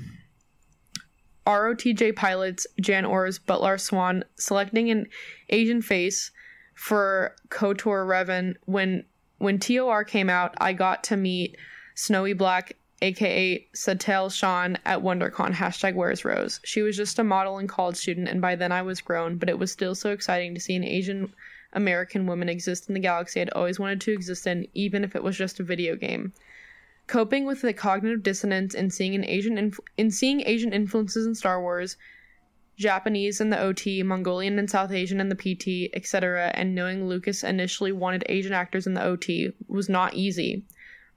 ROTJ pilots Jan Ors, Bastila Shan selecting an Asian face for KOTOR Revan. When when TOR came out, I got to meet Snowy Black, aka Satele Shan, at WonderCon. Hashtag Where's Rose. She was just a model and college student, and by then I was grown, but it was still so exciting to see an Asian American woman exist in the galaxy I'd always wanted to exist in, even if it was just a video game. Coping with the cognitive dissonance in seeing an Asian inf- in seeing Asian influences in Star Wars, Japanese in the OT, Mongolian and South Asian in the PT, etc., and knowing Lucas initially wanted Asian actors in the OT was not easy.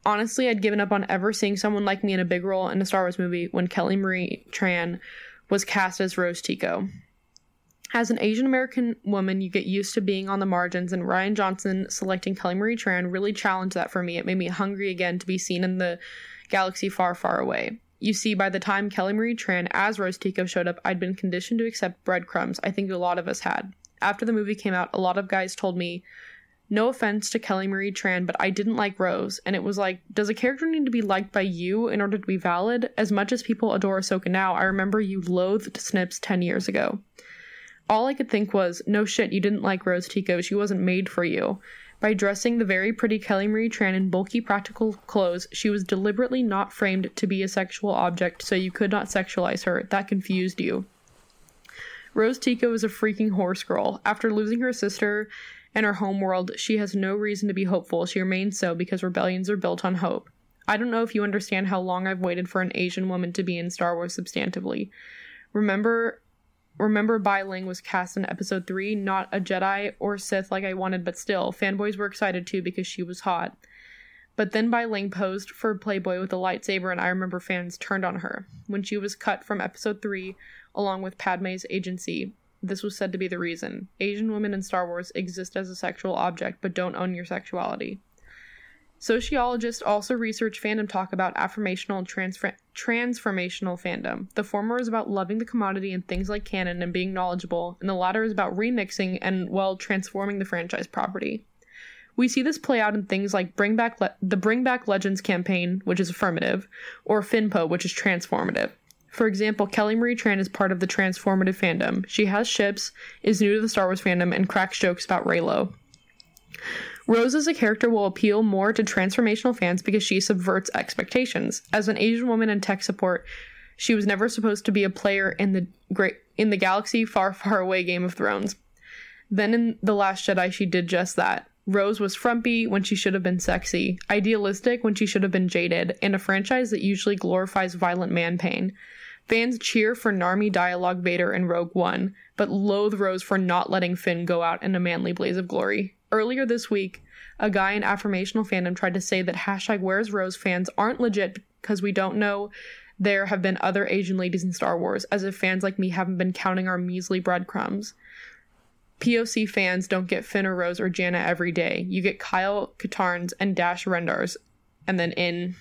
Honestly, I'd given up on ever seeing someone like me in a big role in a Star Wars movie when Kelly Marie Tran was cast as Rose Tico. As an Asian American woman, you get used to being on the margins, and Rian Johnson selecting Kelly Marie Tran really challenged that for me. It made me hungry again to be seen in the galaxy far, far away. You see, by the time Kelly Marie Tran as Rose Tico showed up, I'd been conditioned to accept breadcrumbs. I think a lot of us had. After the movie came out, a lot of guys told me, no offense to Kelly Marie Tran, but I didn't like Rose. And it was like, does a character need to be liked by you in order to be valid? As much as people adore Ahsoka now, I remember you loathed Snips 10 years ago. All I could think was, no shit, you didn't like Rose Tico. She wasn't made for you. By dressing the very pretty Kelly Marie Tran in bulky practical clothes, she was deliberately not framed to be a sexual object, so you could not sexualize her. That confused you. Rose Tico is a freaking horse girl. After losing her sister and her homeworld, she has no reason to be hopeful. She remains so because rebellions are built on hope. I don't know if you understand how long I've waited for an Asian woman to be in Star Wars substantively. Remember remember Bai Ling was cast in episode 3, not a Jedi or Sith like I wanted, but still, fanboys were excited too because she was hot. But then Bai Ling posed for Playboy with a lightsaber, and I remember fans turned on her. When she was cut from episode 3, along with Padme's agency, this was said to be the reason. Asian women in Star Wars exist as a sexual object, but don't own your sexuality. Sociologists also research fandom talk about affirmational and transfer- transformational fandom. The former is about loving the commodity and things like canon and being knowledgeable, and the latter is about remixing and, well, transforming the franchise property. We see this play out in things like Bring Back Le- the Bring Back Legends campaign, which is affirmative, or FinPo, which is transformative. For example, Kelly Marie Tran is part of the transformative fandom. She has ships, is new to the Star Wars fandom, and cracks jokes about Reylo. Rose as a character will appeal more to transformational fans because she subverts expectations. As an Asian woman in tech support, she was never supposed to be a player in the great in the galaxy far, far away Game of Thrones. Then in The Last Jedi, she did just that. Rose was frumpy when she should have been sexy, idealistic when she should have been jaded, and a franchise that usually glorifies violent man pain. Fans cheer for Narmi dialogue Vader in Rogue One, but loathe Rose for not letting Finn go out in a manly blaze of glory. Earlier this week, a guy in affirmational fandom tried to say that hashtag Where's Rose fans aren't legit because we don't know there have been other Asian ladies in Star Wars, as if fans like me haven't been counting our measly breadcrumbs. POC fans don't get Finn or Rose or Jannah every day. You get Kyle Katarns and Dash Rendars. And then in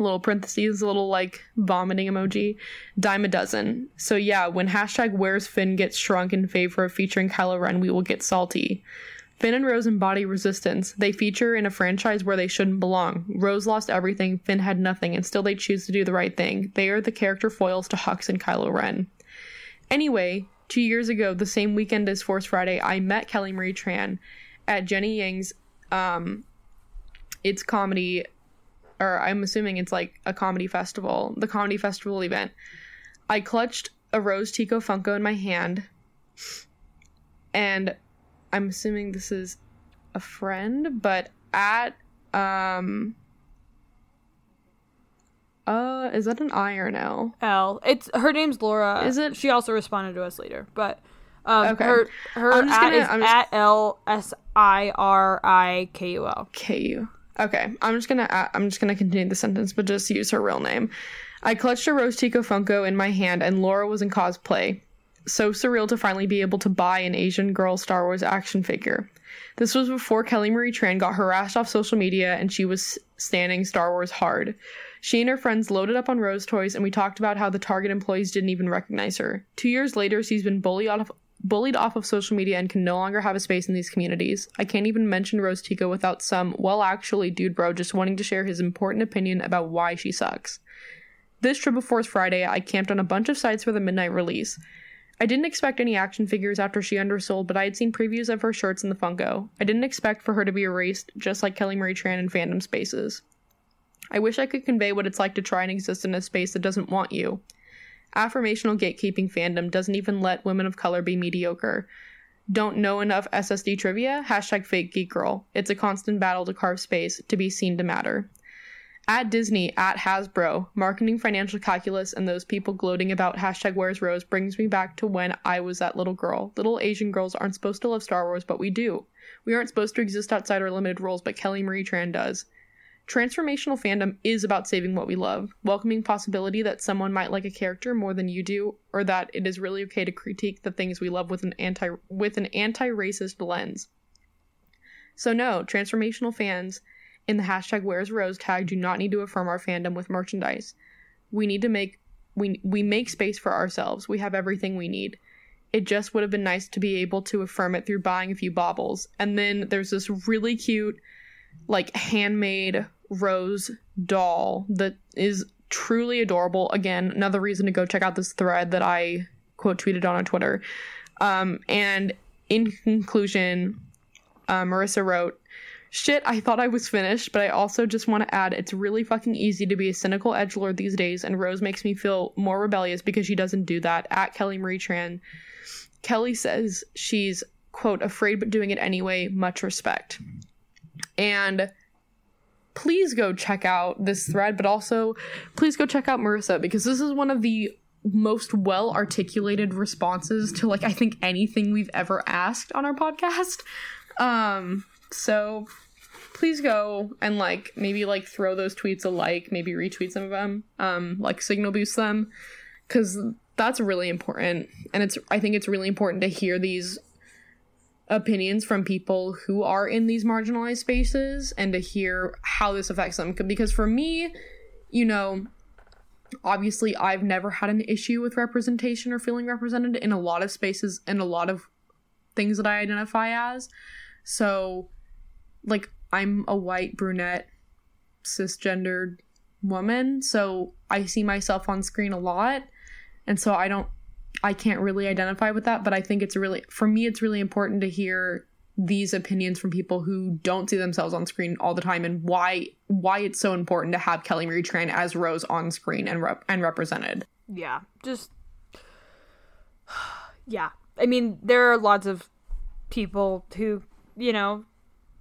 little parentheses, a little like vomiting emoji, dime a dozen. So yeah, when hashtag where's Finn gets shrunk in favor of featuring Kylo Ren, we will get salty. Finn and Rose embody resistance. They feature in a franchise where they shouldn't belong. Rose lost everything, Finn had nothing, and still they choose to do the right thing. They are the character foils to Hux and Kylo Ren. Anyway, two years ago, the same weekend as Force Friday, I met Kelly Marie Tran at Jenny Yang's um it's comedy or I'm assuming it's like a comedy festival, the comedy festival event. I clutched a Rose Tico Funko in my hand and I'm assuming this is a friend, but at um uh is that an I or an L? L. It's her name's Laura. Is it? She also responded to us later, but um, Okay. her her I'm just at gonna- is I'm at L S I R I K U L. KU. Okay, I'm just gonna I'm just gonna continue the sentence, but just use her real name. I clutched a Rose Tico Funko in my hand, and Laura was in cosplay. So surreal to finally be able to buy an Asian girl Star Wars action figure. This was before Kelly Marie Tran got harassed off social media, and she was standing Star Wars hard. She and her friends loaded up on Rose toys, and we talked about how the Target employees didn't even recognize her. Two years later, she's been bullied off bullied off of social media and can no longer have a space in these communities. I can't even mention Rose Tico without some, well, actually, dude bro just wanting to share his important opinion about why she sucks. This Triple Force Friday, I camped on a bunch of sites for the midnight release. I didn't expect any action figures after she undersold, but I had seen previews of her shirts in the Funko. I didn't expect for her to be erased, just like Kelly Marie Tran in fandom spaces. I wish I could convey what it's like to try and exist in a space that doesn't want you. Affirmational gatekeeping fandom doesn't even let women of color be mediocre. Don't know enough SSD trivia? Hashtag fake geek girl. It's a constant battle to carve space, to be seen to matter. At Disney, at Hasbro, marketing financial calculus and those people gloating about hashtag where's Rose brings me back to when I was that little girl. Little Asian girls aren't supposed to love Star Wars, but we do. We aren't supposed to exist outside our limited roles, but Kelly Marie Tran does. Transformational fandom is about saving what we love, welcoming possibility that someone might like a character more than you do, or that it is really okay to critique the things we love with an anti with an anti-racist lens. So no, transformational fans in the hashtag Where's Rose tag do not need to affirm our fandom with merchandise. We need to make we we make space for ourselves. We have everything we need. It just would have been nice to be able to affirm it through buying a few baubles. And then there's this really cute like handmade rose doll that is truly adorable. Again, another reason to go check out this thread that I quote tweeted on on Twitter. Um, and in conclusion, uh, Marissa wrote, Shit, I thought I was finished, but I also just want to add it's really fucking easy to be a cynical edge lord these days, and Rose makes me feel more rebellious because she doesn't do that. At Kelly Marie Tran, Kelly says she's, quote, afraid but doing it anyway. Much respect. And please go check out this thread, but also please go check out Marissa because this is one of the most well articulated responses to like I think anything we've ever asked on our podcast. Um so please go and like maybe like throw those tweets a like, maybe retweet some of them, um like signal boost them cuz that's really important. And it's I think it's really important to hear these opinions from people who are in these marginalized spaces and to hear how this affects them. Because for me you know obviously I've never had an issue with representation or feeling represented in a lot of spaces and a lot of things that I identify as. So like I'm a white brunette cisgendered woman so I see myself on screen a lot and so I don't I can't really identify with that, but I think it's really for me it's really important to hear these opinions from people who don't see themselves on screen all the time and why why it's so important to have Kelly Marie Tran as Rose on screen and rep- and represented. Yeah, just yeah. I mean, there are lots of people who you know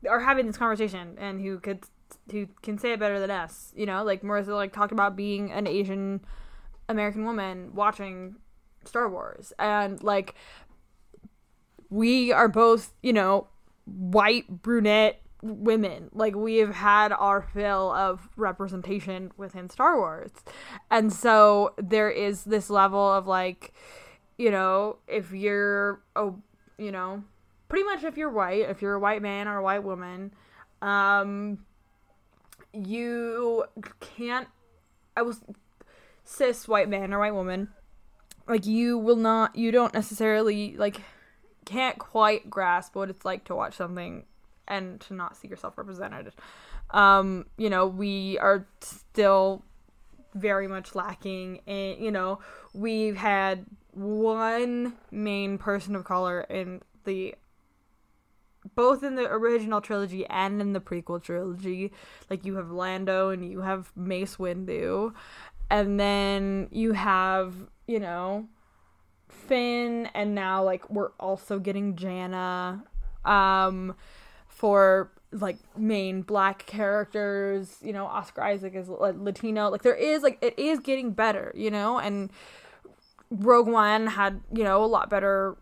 are having this conversation and who could who can say it better than us. You know, like Marissa like talked about being an Asian American woman watching Star Wars and like we are both, you know, white brunette women. Like we have had our fill of representation within Star Wars. And so there is this level of like, you know, if you're a you know, pretty much if you're white, if you're a white man or a white woman, um, you can't. I was cis white man or white woman. Like you will not. You don't necessarily like can't quite grasp what it's like to watch something and to not see yourself represented. Um, you know, we are still very much lacking in, you know, we've had one main person of color in the both in the original trilogy and in the prequel trilogy. Like you have Lando and you have Mace Windu. And then you have, you know, Finn and now like we're also getting Jannah um for like main black characters, you know, Oscar Isaac is like Latino. Like there is like it is getting better, you know, and Rogue One had, you know, a lot better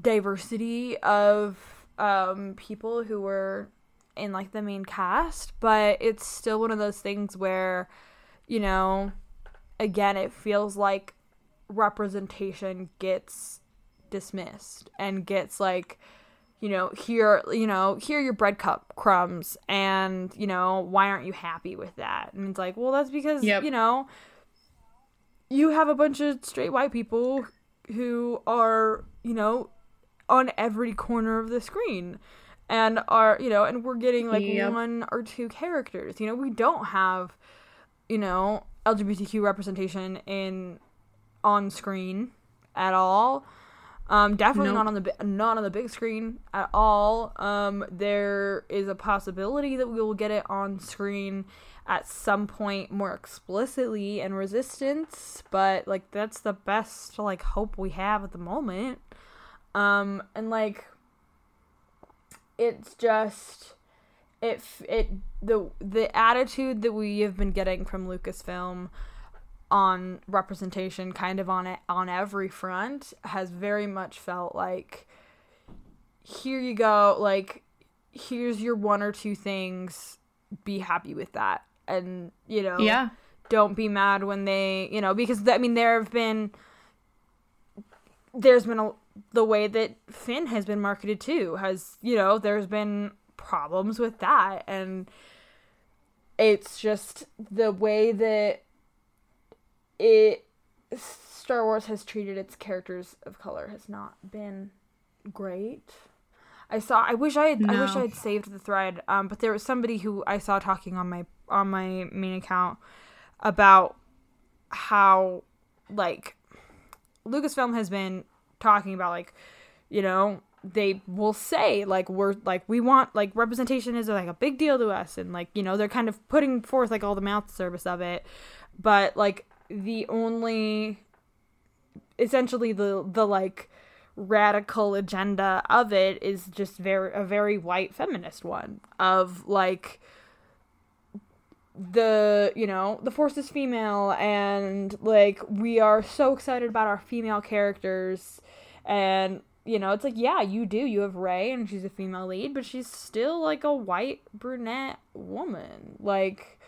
diversity of um people who were in like the main cast, but it's still one of those things where, you know, again, it feels like representation gets dismissed and gets like you know here you know here are your bread cup crumbs and you know why aren't you happy with that and it's like well that's because yep. you know you have a bunch of straight white people who are you know on every corner of the screen and are you know and we're getting like yep. one or two characters you know we don't have you know lgbtq representation in on screen at all. Um, definitely nope. not on the not on the big screen at all. Um, there is a possibility that we will get it on screen at some point more explicitly in Resistance, but like that's the best like hope we have at the moment. Um, and like it's just it it the the attitude that we have been getting from Lucasfilm on representation kind of on it on every front has very much felt like here you go like here's your one or two things be happy with that. And you know yeah. don't be mad when they you know because i mean there have been there's been a the way that finn has been marketed too has you know there's been problems with that and it's just the way that it Star Wars has treated its characters of color has not been great. I saw. I wish I had. No. I wish I had saved the thread. Um, but there was somebody who I saw talking on my on my main account about how like Lucasfilm has been talking about like you know they will say like we're like we want like representation is like a big deal to us. And like you know they're kind of putting forth like all the mouth service of it. But like the only essentially the the like radical agenda of it is just very a very white feminist one of like the you know the force is female. And like we are so excited about our female characters and you know it's like yeah you do you have rey and she's a female lead but she's still like a white brunette woman like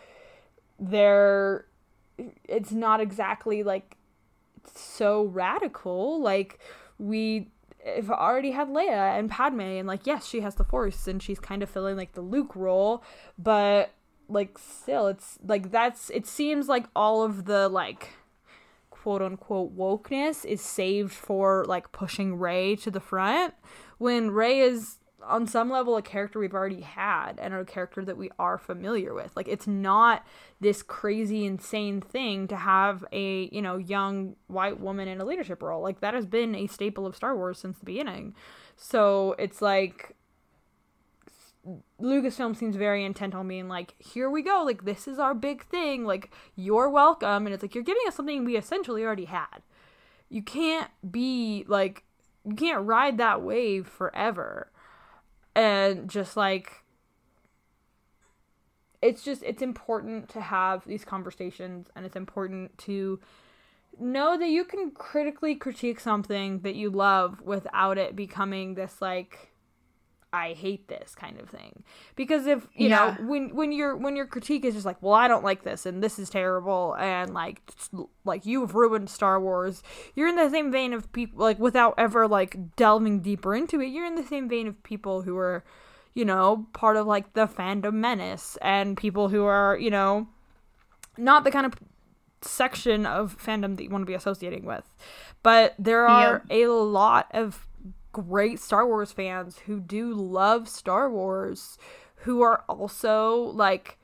they're it's not exactly like so radical. Like we have already had Leia and Padme, and like yes, she has the Force, and she's kind of filling like the Luke role, but like still, it's like that's. It seems like all of the like quote unquote wokeness is saved for like pushing Rey to the front when Rey is on some level a character we've already had and a character that we are familiar with. Like it's not this crazy insane thing to have a, you know, young white woman in a leadership role. Like that has been a staple of Star Wars since the beginning. So it's like Lucasfilm seems very intent on being like, here we go, like this is our big thing, like you're welcome and it's like you're giving us something we essentially already had. You can't be like you can't ride that wave forever and just like it's just it's important to have these conversations and it's important to know that you can critically critique something that you love without it becoming this like I hate this kind of thing. Because if you yeah. know when when your when your critique is just like, well, I don't like this and this is terrible and like like you have ruined Star Wars, you're in the same vein of people like without ever like delving deeper into it. You're in the same vein of people who are, you know, part of like the fandom menace and people who are you know not the kind of section of fandom that you want to be associating with. But there are a lot of great Star Wars fans who do love Star Wars who are also like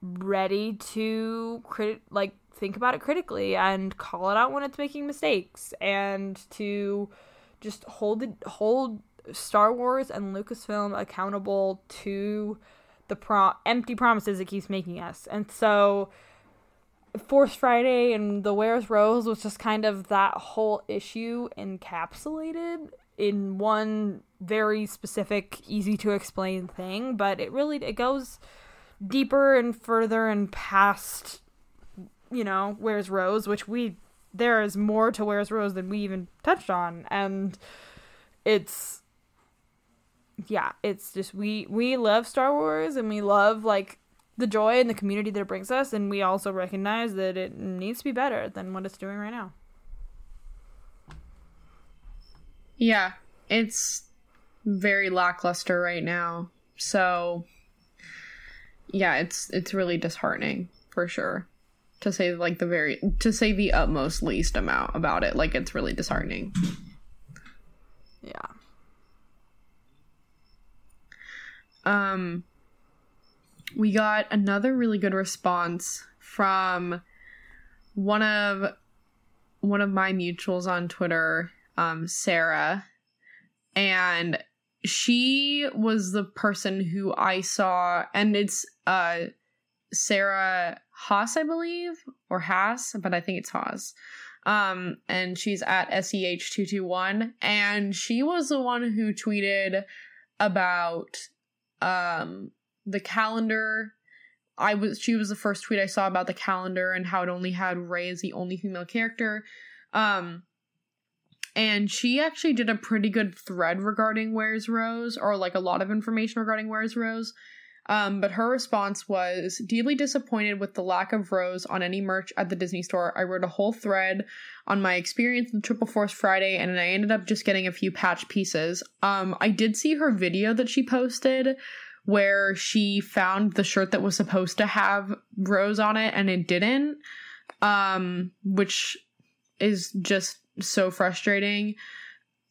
ready to crit like think about it critically and call it out when it's making mistakes and to just hold it hold Star Wars and Lucasfilm accountable to the pro- empty promises it keeps making us. And so Force Friday and the Where's Rose was just kind of that whole issue encapsulated in one very specific, easy to explain thing, but it really it goes deeper and further and past you know, Where's Rose, which we there is more to Where's Rose than we even touched on and it's yeah, it's just we we love Star Wars and we love like the joy and the community that it brings us, and we also recognize that it needs to be better than what it's doing right now. Yeah, it's very lackluster right now. So yeah, it's it's really disheartening for sure. To say like the very to say the utmost least amount about it. Like it's really disheartening. Yeah. Um we got another really good response from one of one of my mutuals on Twitter, um, Sarah, and she was the person who I saw, and it's uh Sarah Haas, I believe, or Haas, but I think it's Haas. Um, and she's at SEH221, and she was the one who tweeted about um the calendar I was she was the first tweet I saw about the calendar and how it only had Rey as the only female character. Um and she actually did a pretty good thread regarding Where's Rose or like a lot of information regarding Where's Rose. Um, but her response was deeply disappointed with the lack of Rose on any merch at the Disney store. I wrote a whole thread on my experience in Triple Force Friday, and I ended up just getting a few patch pieces. Um, I did see her video that she posted where she found the shirt that was supposed to have rose on it and it didn't um which is just so frustrating.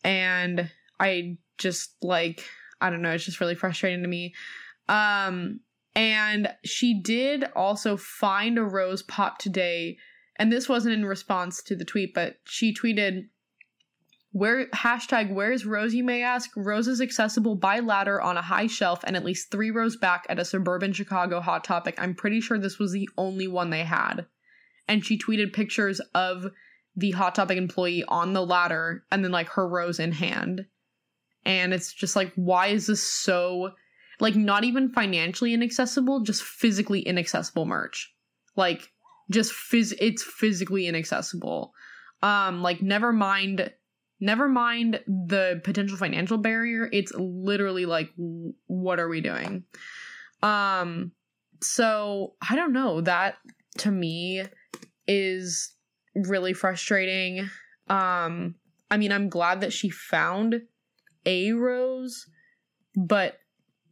And i just like i don't know it's just really frustrating to me. Um and she did also find a rose pop today. And this wasn't in response to the tweet but she tweeted where hashtag where's Rose, you may ask? Rose is accessible by ladder on a high shelf and at least three rows back at a suburban Chicago Hot Topic. I'm pretty sure this was the only one they had. And she tweeted pictures of the Hot Topic employee on the ladder and then like her rose in hand. And it's just like, why is this so like not even financially inaccessible, just physically inaccessible merch? Like just phys it's physically inaccessible. Um, like never mind never mind the potential financial barrier it's literally like what are we doing? Um so i don't know that to me is really frustrating. Um i mean i'm glad that she found a rose but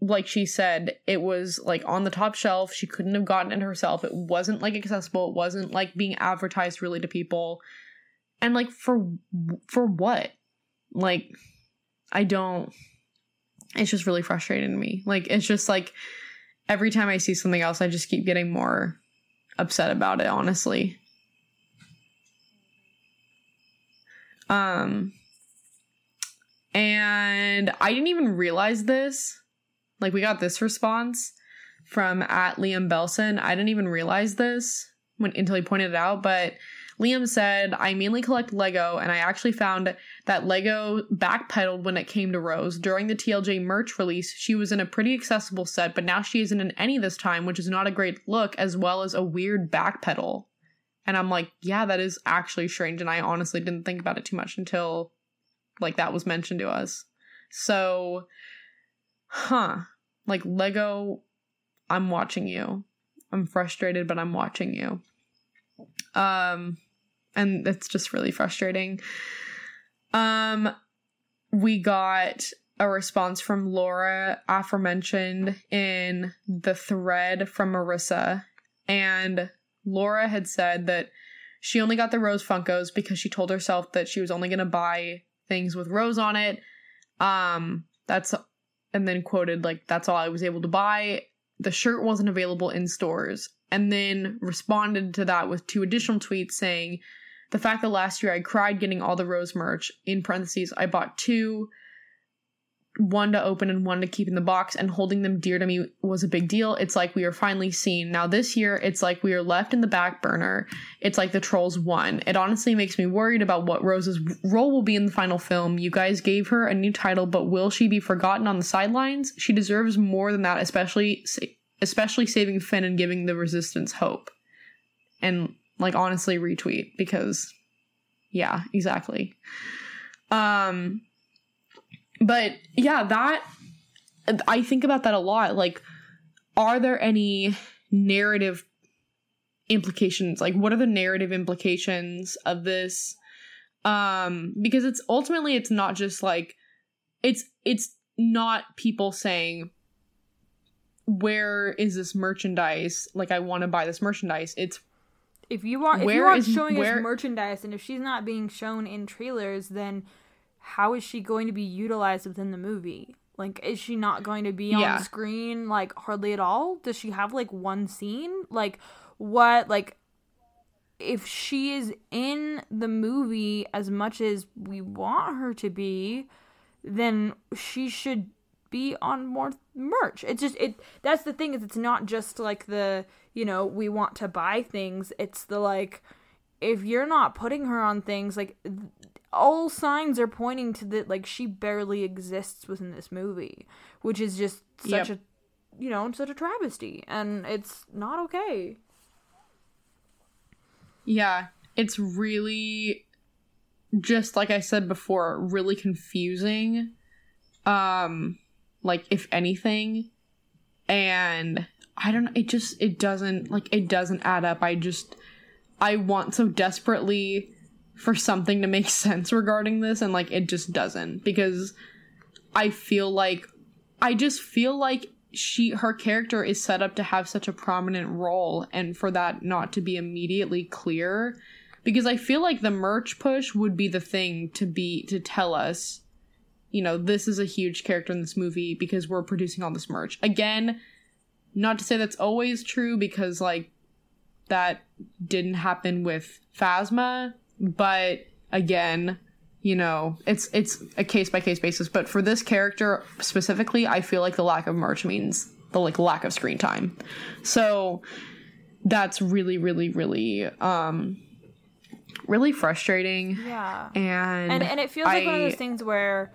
like she said it was like on the top shelf she couldn't have gotten it herself. It wasn't like accessible it wasn't like being advertised really to people and like for for what? Like i don't it's just really frustrating to me. Like it's just like every time i see something else i just keep getting more upset about it honestly. Um and i didn't even realize this. Like we got this response from at liam belson i didn't even realize this when until he pointed it out but Liam said, I mainly collect Lego, and I actually found that Lego backpedaled when it came to Rose. During the TLJ merch release, she was in a pretty accessible set, but now she isn't in any this time, which is not a great look, as well as a weird backpedal. And I'm like, yeah, that is actually strange, and I honestly didn't think about it too much until like that was mentioned to us. So, huh. Like Lego, I'm watching you. I'm frustrated, but I'm watching you. Um, and it's just really frustrating. Um, we got a response from Laura, aforementioned in the thread from Marissa, and Laura had said that she only got the Rose Funkos because she told herself that she was only going to buy things with Rose on it. Um, that's and then quoted like that's all I was able to buy. The shirt wasn't available in stores, and then responded to that with two additional tweets saying the fact that last year I cried getting all the Rose merch. In parentheses, I bought two one to open and one to keep in the box and holding them dear to me was a big deal. It's like we are finally seen. Now this year it's like we are left in the back burner. It's like the trolls won. It honestly makes me worried about what Rose's role will be in the final film. You guys gave her a new title, but will she be forgotten on the sidelines? She deserves more than that, especially especially saving Finn and giving the resistance hope. And like honestly retweet because yeah, exactly. Um but yeah, that I think about that a lot. Like, are there any narrative implications? Like, what are the narrative implications of this? Um, because it's ultimately it's not just like it's it's not people saying where is this merchandise like i want to buy this merchandise it's if you want if you aren't showing where, us merchandise and if she's not being shown in trailers then how is she going to be utilized within the movie? Like, is she not going to be yeah. on screen like hardly at all? Does she have like one scene? Like, what? Like, if she is in the movie as much as we want her to be, then she should be on more merch. It's just it that's the thing is it's not just like the, you know, we want to buy things. It's the like if you're not putting her on things like all signs are pointing to that like she barely exists within this movie, which is just such yep. a you know, such a travesty and it's not okay. Yeah, it's really just like I said before, really confusing. Um like if anything and I don't know, it just it doesn't like it doesn't add up. I just I want so desperately for something to make sense regarding this and like it just doesn't because I feel like I just feel like she her character is set up to have such a prominent role and for that not to be immediately clear because I feel like the merch push would be the thing to be to tell us you know this is a huge character in this movie because we're producing all this merch. Again, not to say that's always true because like that didn't happen with Phasma but again, you know, it's it's a case by case basis. But for this character specifically, I feel like the lack of merch means the like lack of screen time. So that's really, really, really um really frustrating. Yeah. And and, and it feels like one of those things where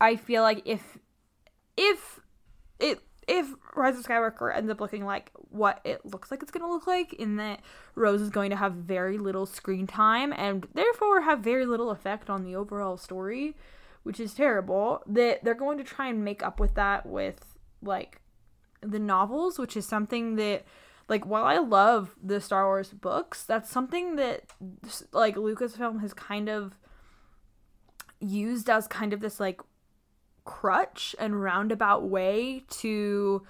I feel like if if if Rise of Skywalker ends up looking like what it looks like it's going to look like, in that Rose is going to have very little screen time and therefore have very little effect on the overall story, which is terrible, that they're going to try and make up with that with like the novels, which is something that like while I love the Star Wars books, that's something that like Lucasfilm has kind of used as kind of this like crutch and roundabout way to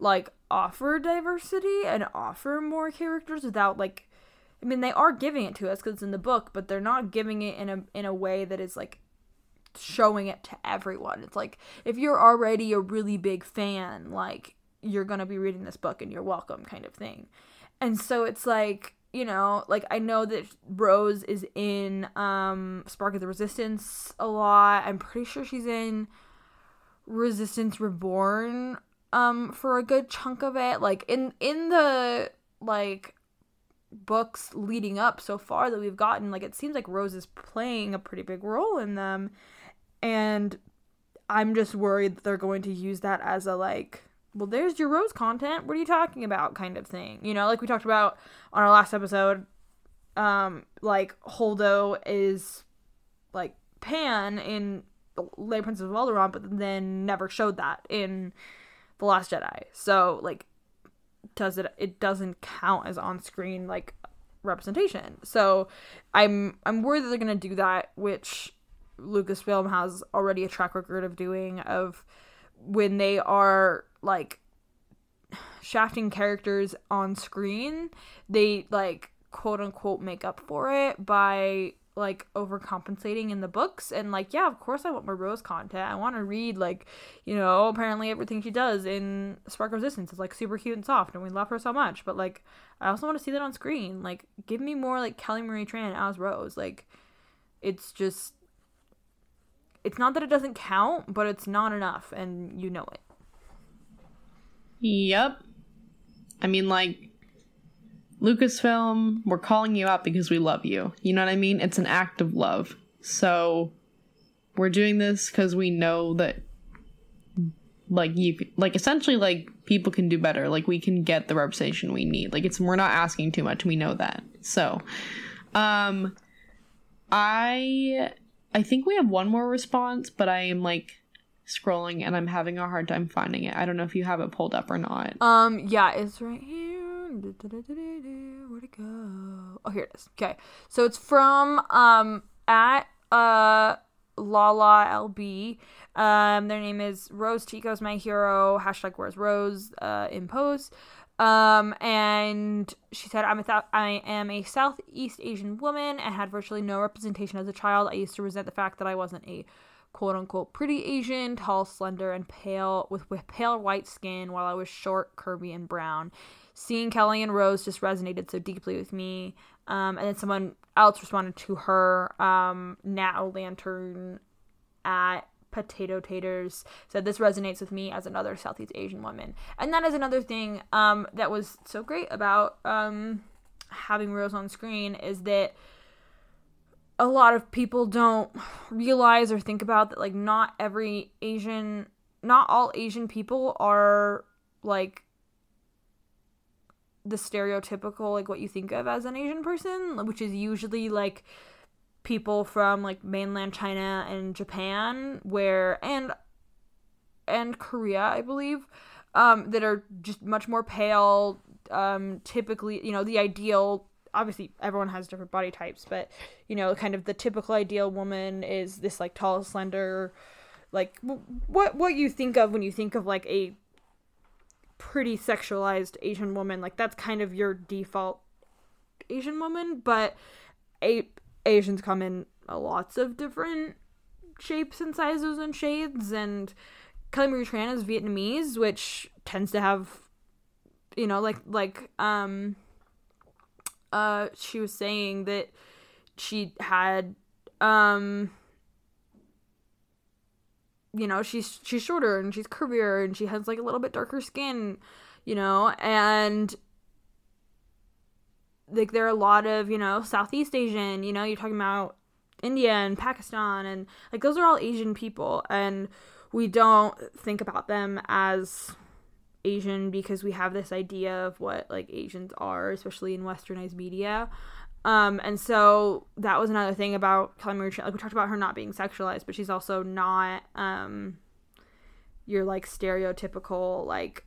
like offer diversity and offer more characters without like I mean they are giving it to us cuz it's in the book but they're not giving it in a in a way that is like showing it to everyone. It's like if you're already a really big fan like you're going to be reading this book and you're welcome kind of thing. And so it's like you know, like I know that Rose is in um Spark of the Resistance a lot. I'm pretty sure she's in Resistance Reborn um for a good chunk of it. Like in in the like books leading up so far that we've gotten, like it seems like Rose is playing a pretty big role in them. And I'm just worried that they're going to use that as a like well, there's your Rose content. What are you talking about? kind of thing. You know, like we talked about on our last episode, um, like Holdo is like Pan in the Leia Princess of Alderaan, but then never showed that in the Last Jedi. So like, does it? It doesn't count as on screen like representation. So I'm I'm worried that they're gonna do that, which Lucasfilm has already a track record of doing of when they are like shafting characters on screen, they like quote unquote make up for it by like overcompensating in the books. And like yeah of course i want more rose content. I want to read like you know apparently everything she does in spark resistance is like super cute and soft and we love her so much. But like i also want to see that on screen. Like give me more like kelly marie tran as rose. Like it's just it's not that it doesn't count but it's not enough and you know it. Yep i mean like Lucasfilm, we're calling you out because we love you. You know what I mean? It's an act of love. So we're doing this because we know that like you like essentially like people can do better. Like we can get the representation we need. Like it's we're not asking too much. We know that. So um i i think we have one more response but i am like scrolling and i'm having a hard time finding it. I don't know if you have it pulled up or not. Um yeah it's right here Where'd it go? Oh, here it is. Okay, so it's from um at uh Lala LB. Um, their name is Rose Tico's my hero. Hashtag where's Rose uh, in post. Um, and she said, I'm a th- I am a Southeast Asian woman and had virtually no representation as a child. I used to resent the fact that I wasn't a quote unquote pretty Asian, tall, slender, and pale with, with pale white skin while I was short, curvy, and brown seeing Kelly and Rose just resonated so deeply with me. Um, and then someone else responded to her, um, Nat Lantern at Potato Taters said this resonates with me as another Southeast Asian woman. And that is another thing um, that was so great about um, having Rose on screen is that a lot of people don't realize or think about that like not every Asian not all Asian people are like the stereotypical like what you think of as an Asian person, which is usually like people from like mainland China and Japan where and and Korea, I believe, um, that are just much more pale. Um, typically, you know, the ideal obviously everyone has different body types, but you know, kind of the typical ideal woman is this like tall, slender, like what what you think of when you think of like a pretty sexualized Asian woman. Like that's kind of your default Asian woman, but a- Asians come in lots of different shapes and sizes and shades and Kelly Marie Tran is Vietnamese, which tends to have you know, like like um uh she was saying that she had um you know she's she's shorter and she's curvier and she has like a little bit darker skin you know and like there are a lot of you know southeast asian you know you're talking about india and pakistan and like those are all asian people and we don't think about them as asian because we have this idea of what like asians are especially in westernized media um, and so that was another thing about Kelly Marie Tran. Like we talked about her not being sexualized, but she's also not um your like stereotypical like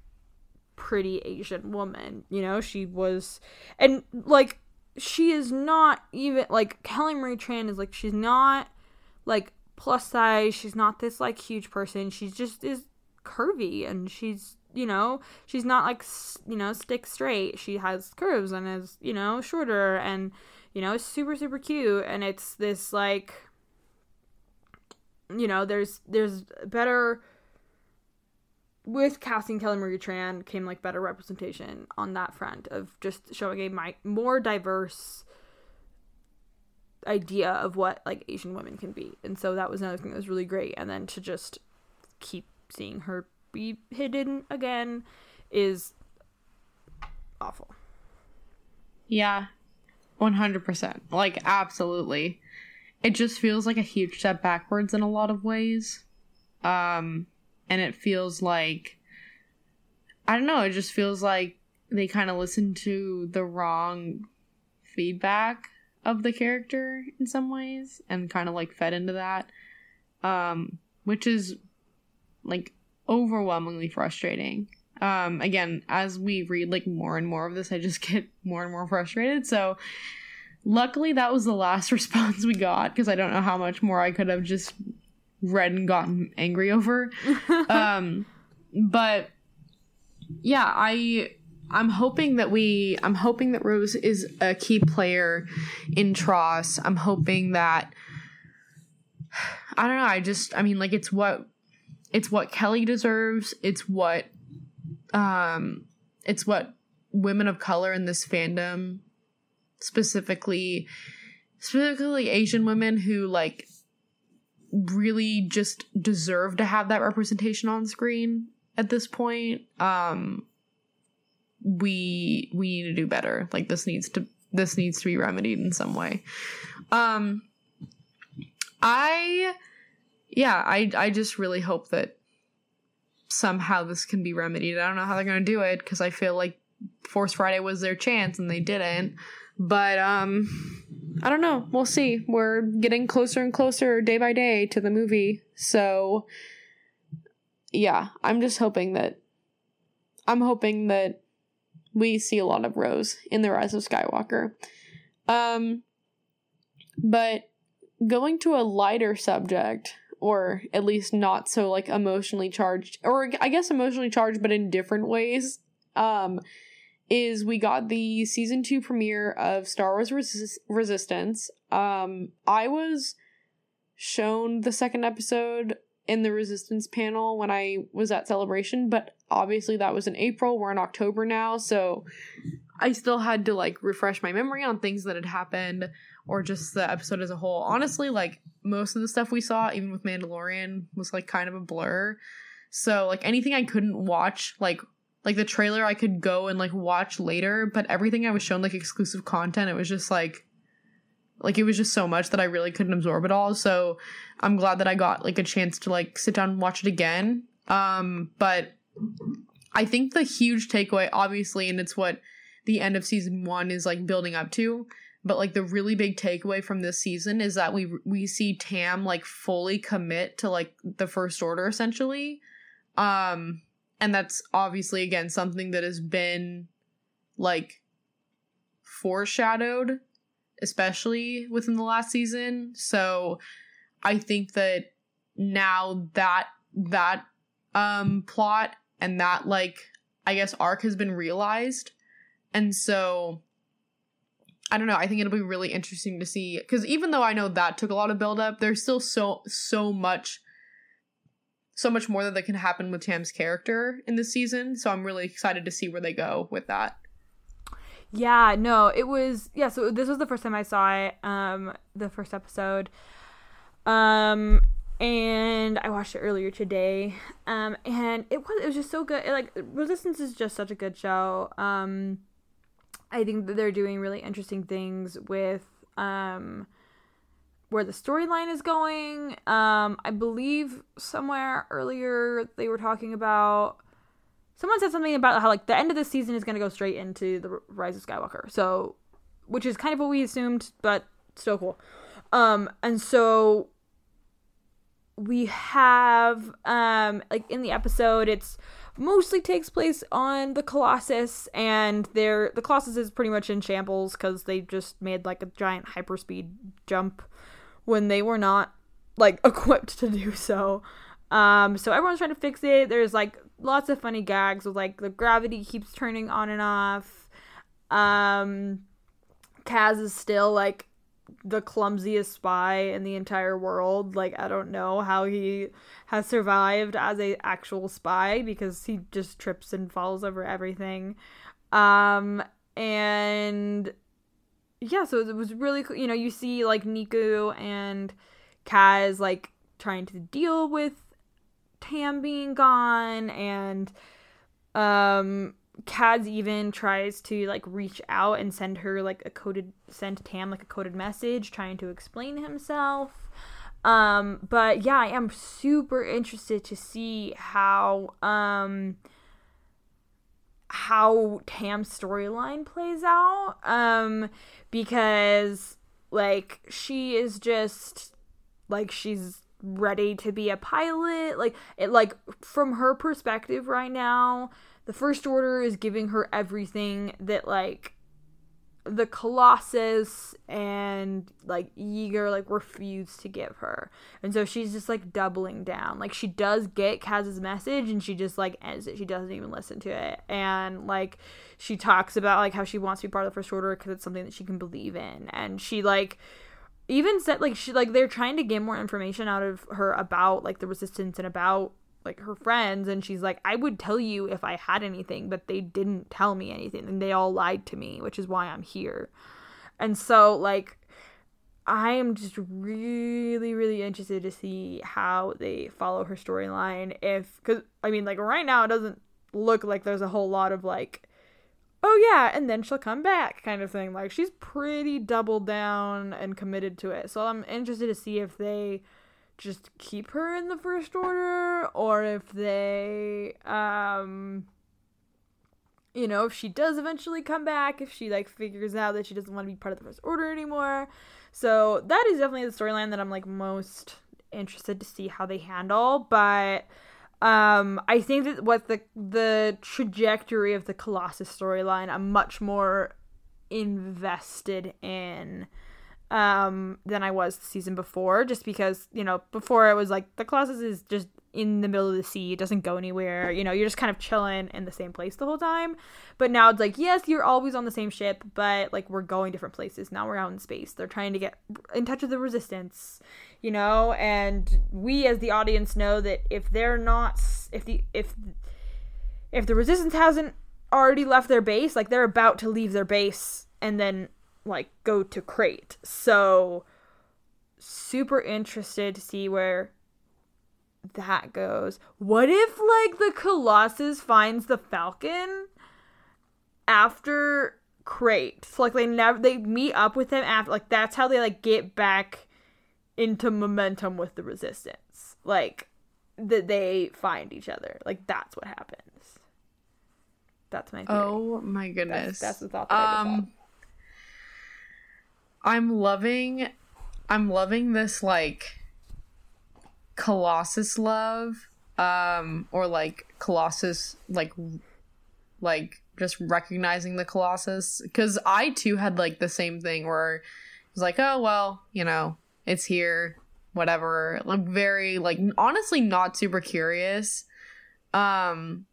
pretty Asian woman. You know, she was and like she is not even like Kelly Marie Tran is like she's not like plus size, she's not this like huge person. She just is curvy and she's you know she's not like you know stick straight she has curves and is you know shorter and you know super super cute and it's this like you know there's there's better with casting Kelly Marie Tran came like better representation on that front of just showing a my, more diverse idea of what like Asian women can be. And so that was another thing that was really great. And then to just keep seeing her be hidden again is awful. Yeah. 100%. Like, absolutely. It just feels like a huge step backwards in a lot of ways. Um, and it feels like, I don't know, it just feels like they kind of listened to the wrong feedback of the character in some ways and kind of like fed into that. um, which is like overwhelmingly frustrating. Um, again, as we read like more and more of this, I just get more and more frustrated. So, luckily, that was the last response we got because I don't know how much more I could have just read and gotten angry over. um, but yeah, I I'm hoping that we I'm hoping that Rose is a key player in TROS. I'm hoping that I don't know, I just I mean like it's what it's what Kelly deserves. It's what um it's what women of color in this fandom specifically specifically Asian women who like really just deserve to have that representation on screen at this point. Um we we need to do better. Like this needs to this needs to be remedied in some way. Um I yeah, I I just really hope that somehow this can be remedied. I don't know how they're going to do it cuz I feel like Force Friday was their chance and they didn't. But um I don't know. We'll see. We're getting closer and closer day by day to the movie. So yeah, I'm just hoping that I'm hoping that we see a lot of Rose in The Rise of Skywalker. Um, but going to a lighter subject, or at least not so like emotionally charged, or I guess emotionally charged, but in different ways, um, is we got the season two premiere of Star Wars Resist- Resistance. Um, I was shown the second episode in the resistance panel when I was at celebration, but obviously that was in April. We're in October now, so I still had to like refresh my memory on things that had happened or just the episode as a whole. Honestly, like most of the stuff we saw, even with Mandalorian, was like kind of a blur. So like anything I couldn't watch, like like the trailer I could go and like watch later, but everything I was shown like exclusive content, it was just like like it was just so much that I really couldn't absorb it all. So I'm glad that I got like a chance to like sit down and watch it again. Um, but I think the huge takeaway, obviously, and it's what the end of season one is like building up to. But like the really big takeaway from this season is that we we see Tam like fully commit to like the first order essentially. Um and that's obviously again something that has been like foreshadowed especially within the last season. So I think that now that that um plot and that like I guess arc has been realized. And so I don't know, I think it'll be really interesting to see cuz even though I know that took a lot of build up, there's still so so much so much more that can happen with Tam's character in this season. So I'm really excited to see where they go with that. Yeah, no, it was yeah, so this was the first time I saw it, um, the first episode. Um and I watched it earlier today. Um and it was it was just so good. It, like Resistance is just such a good show. Um I think that they're doing really interesting things with um where the storyline is going. Um I believe somewhere earlier they were talking about someone said something about how like the end of the season is going to go straight into the Rise of Skywalker. So, which is kind of what we assumed, but still cool. Um, and so we have um like in the episode it's mostly takes place on the colossus and there the colossus is pretty much in shambles because they just made like a giant hyperspeed jump when they were not like equipped to do so um so everyone's trying to fix it there's like lots of funny gags with like the gravity keeps turning on and off. Um, Kaz is still like the clumsiest spy in the entire world. Like I don't know how he has survived as a actual spy because he just trips and falls over everything. Um and yeah, so it was really cool. You know, you see like Neeku and Kaz like trying to deal with Tam being gone and um Kaz even tries to like reach out and send her like a coded send Tam like a coded message trying to explain himself. Um but yeah, I am super interested to see how um how Tam's storyline plays out um because like she is just like she's ready to be a pilot. Like it like from her perspective right now, the first order is giving her everything that like the Colossus and like Yeager like refuse to give her. And so she's just like doubling down. Like she does get Kaz's message and she just like ends it. She doesn't even listen to it. And like she talks about like how she wants to be part of the first order because it's something that she can believe in. And she like even said like she like they're trying to get more information out of her about like the resistance and about like her friends and she's like I would tell you if I had anything but they didn't tell me anything and they all lied to me which is why I'm here. And so like I am just really really interested to see how they follow her storyline if cuz I mean like right now it doesn't look like there's a whole lot of like oh yeah and then she'll come back kind of thing like she's pretty doubled down and committed to it. So I'm interested to see if they just keep her in the first order or if they um you know if she does eventually come back if she like figures out that she doesn't want to be part of the first order anymore. So that is definitely the storyline that i'm like most interested to see how they handle but um i think that what the the trajectory of the colossus storyline i'm much more invested in um, than I was the season before, just because, you know, before it was like the Colossus is just in the middle of the sea, it doesn't go anywhere, you know, you're just kind of chilling in the same place the whole time. But now it's like, yes, you're always on the same ship, but like we're going different places. Now we're out in space. They're trying to get in touch with the resistance, you know, and we as the audience know that if they're not if the if if the resistance hasn't already left their base, like they're about to leave their base and then like go to Crait. So super interested to see where that goes. What if like the Colossus finds the Falcon after Crait? So like they never they meet up with him after like that's how they like get back into momentum with the resistance. Like that they find each other. Like that's what happens. That's my theory. Oh my goodness. That's, that's the thought that Um. I'm loving I'm loving this like Colossus love um or like Colossus like like just recognizing the Colossus cuz I too had like the same thing where it was like oh well, you know, it's here whatever. I'm very like honestly not super curious. Um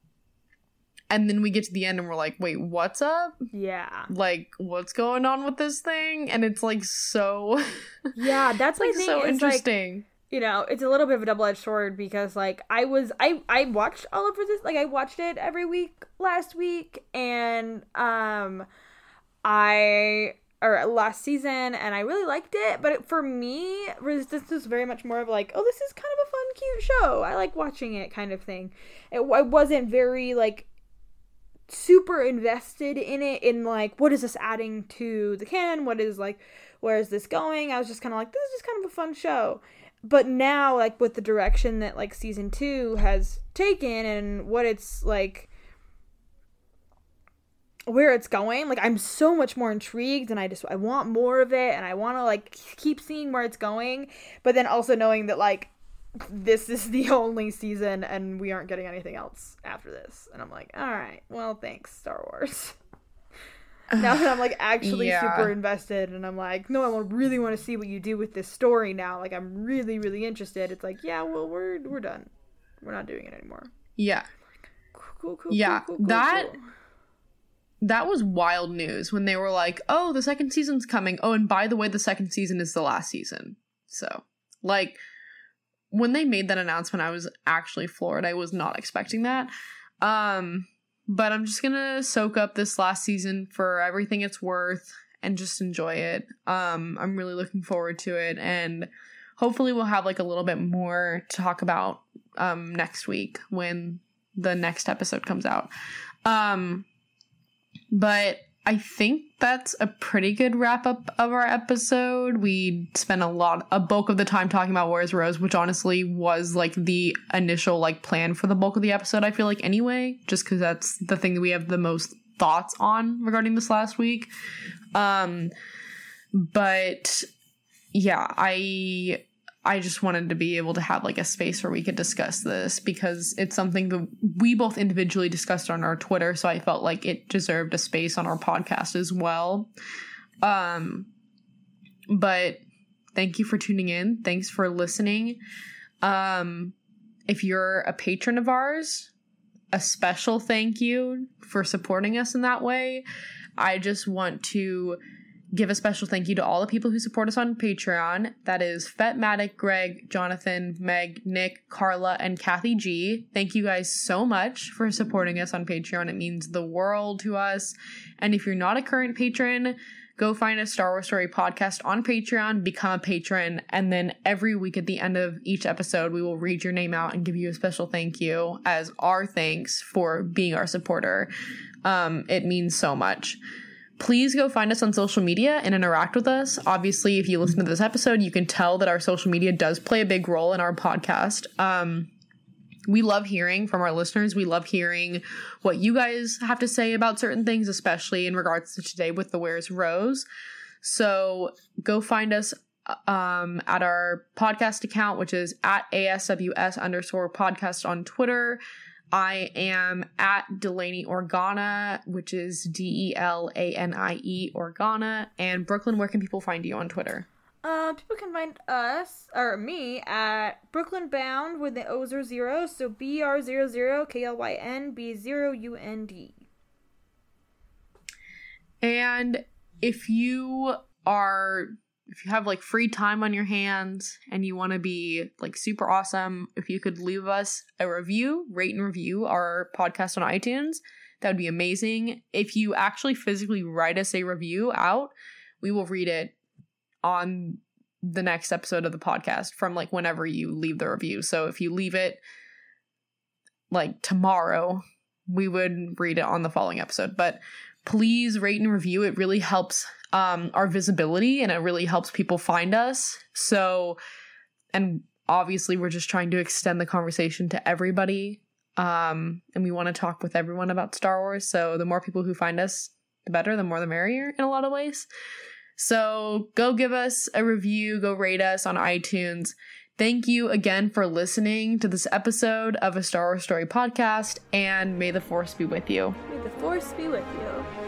and then we get to the end and we're like, "Wait, what's up?" Yeah. like what's going on with this thing and it's like so Yeah, that's my like thing. so is, like, interesting you know, it's a little bit of a double edged sword because like I was I I watched all of this like I watched it every week last week and um I or last season and I really liked it, but it, for me Resistance was very much more of like, oh, this is kind of a fun cute show. I like watching it kind of thing. It I wasn't very like super invested in it in like what is this adding to the canon what is like where is this going? I was just kind of like this is just kind of a fun show. But now like with the direction that like season two has taken and what it's like where it's going like i'm so much more intrigued and i just i want more of it and i want to like keep seeing where it's going. But then also knowing that like this is the only season and we aren't getting anything else after this. And i'm like all right well thanks star wars. Now that i'm like actually Yeah. super invested and i'm like no i really want to see what you do with this story now. Like i'm really really interested. It's like yeah well we're we're done. We're not doing it anymore. Yeah. Cool, cool, Yeah, cool, cool, cool, that- cool. that was wild news when they were like oh the second season's coming. Oh and by the way the second season is the last season. So like when they made that announcement i was actually floored. I was not expecting that. Um but i'm just gonna soak up this last season for everything it's worth and just enjoy it. Um i'm really looking forward to it and hopefully we'll have like a little bit more to talk about um next week when the next episode comes out. Um but I think that's a pretty good wrap up of our episode. We spent a lot, a bulk of the time talking about Where's Rose, which honestly was like the initial like plan for the bulk of the episode. I feel like anyway, just because that's the thing that we have the most thoughts on regarding this last week. Um, but yeah, I I just wanted to be able to have like a space where we could discuss this because it's something that we both individually discussed on our Twitter. So I felt like it deserved a space on our podcast as well. Um, but thank you for tuning in. Thanks for listening. Um, if you're a patron of ours, a special thank you for supporting us in that way. I just want to give a special thank you to all the people who support us on Patreon. That is Fetmatic, Greg, Jonathan, Meg, Nick, Carla, and Kathy G. Thank you guys so much for supporting us on Patreon. It means the world to us. And if you're not a current patron, go find a Star Wars Story podcast on Patreon, become a patron, and then every week at the end of each episode, we will read your name out and give you a special thank you as our thanks for being our supporter. Um, it means so much please go find us on social media and interact with us. Obviously, if you listen to this episode, you can tell that our social media does play a big role in our podcast. Um, we love hearing from our listeners. We love hearing what you guys have to say about certain things, especially in regards to today with the Where's Rose. So go find us um, at our podcast account, which is at ASWS underscore podcast on Twitter. I am at Delanie Organa, which is D E L A N I E Organa. And Brooklyn, where can people find you on Twitter? Uh, people can find us or me at Brooklyn Bound with the O's are zero, so B R zero zero K L Y N B zero U N D. And if you are if you have like free time on your hands and you want to be like super awesome, if you could leave us a review, rate and review our podcast on iTunes, that would be amazing. If you actually physically write us a review out, we will read it on the next episode of the podcast from like whenever you leave the review. So if you leave it like tomorrow, we would read it on the following episode. But please rate and review. It really helps um, our visibility and it really helps people find us. So, and obviously, we're just trying to extend the conversation to everybody. Um, and we want to talk with everyone about Star Wars. So, the more people who find us, the better, the more the merrier in a lot of ways. So, go give us a review, go rate us on iTunes. Thank you again for listening to this episode of a Star Wars Story podcast, and may the Force be with you. May the Force be with you.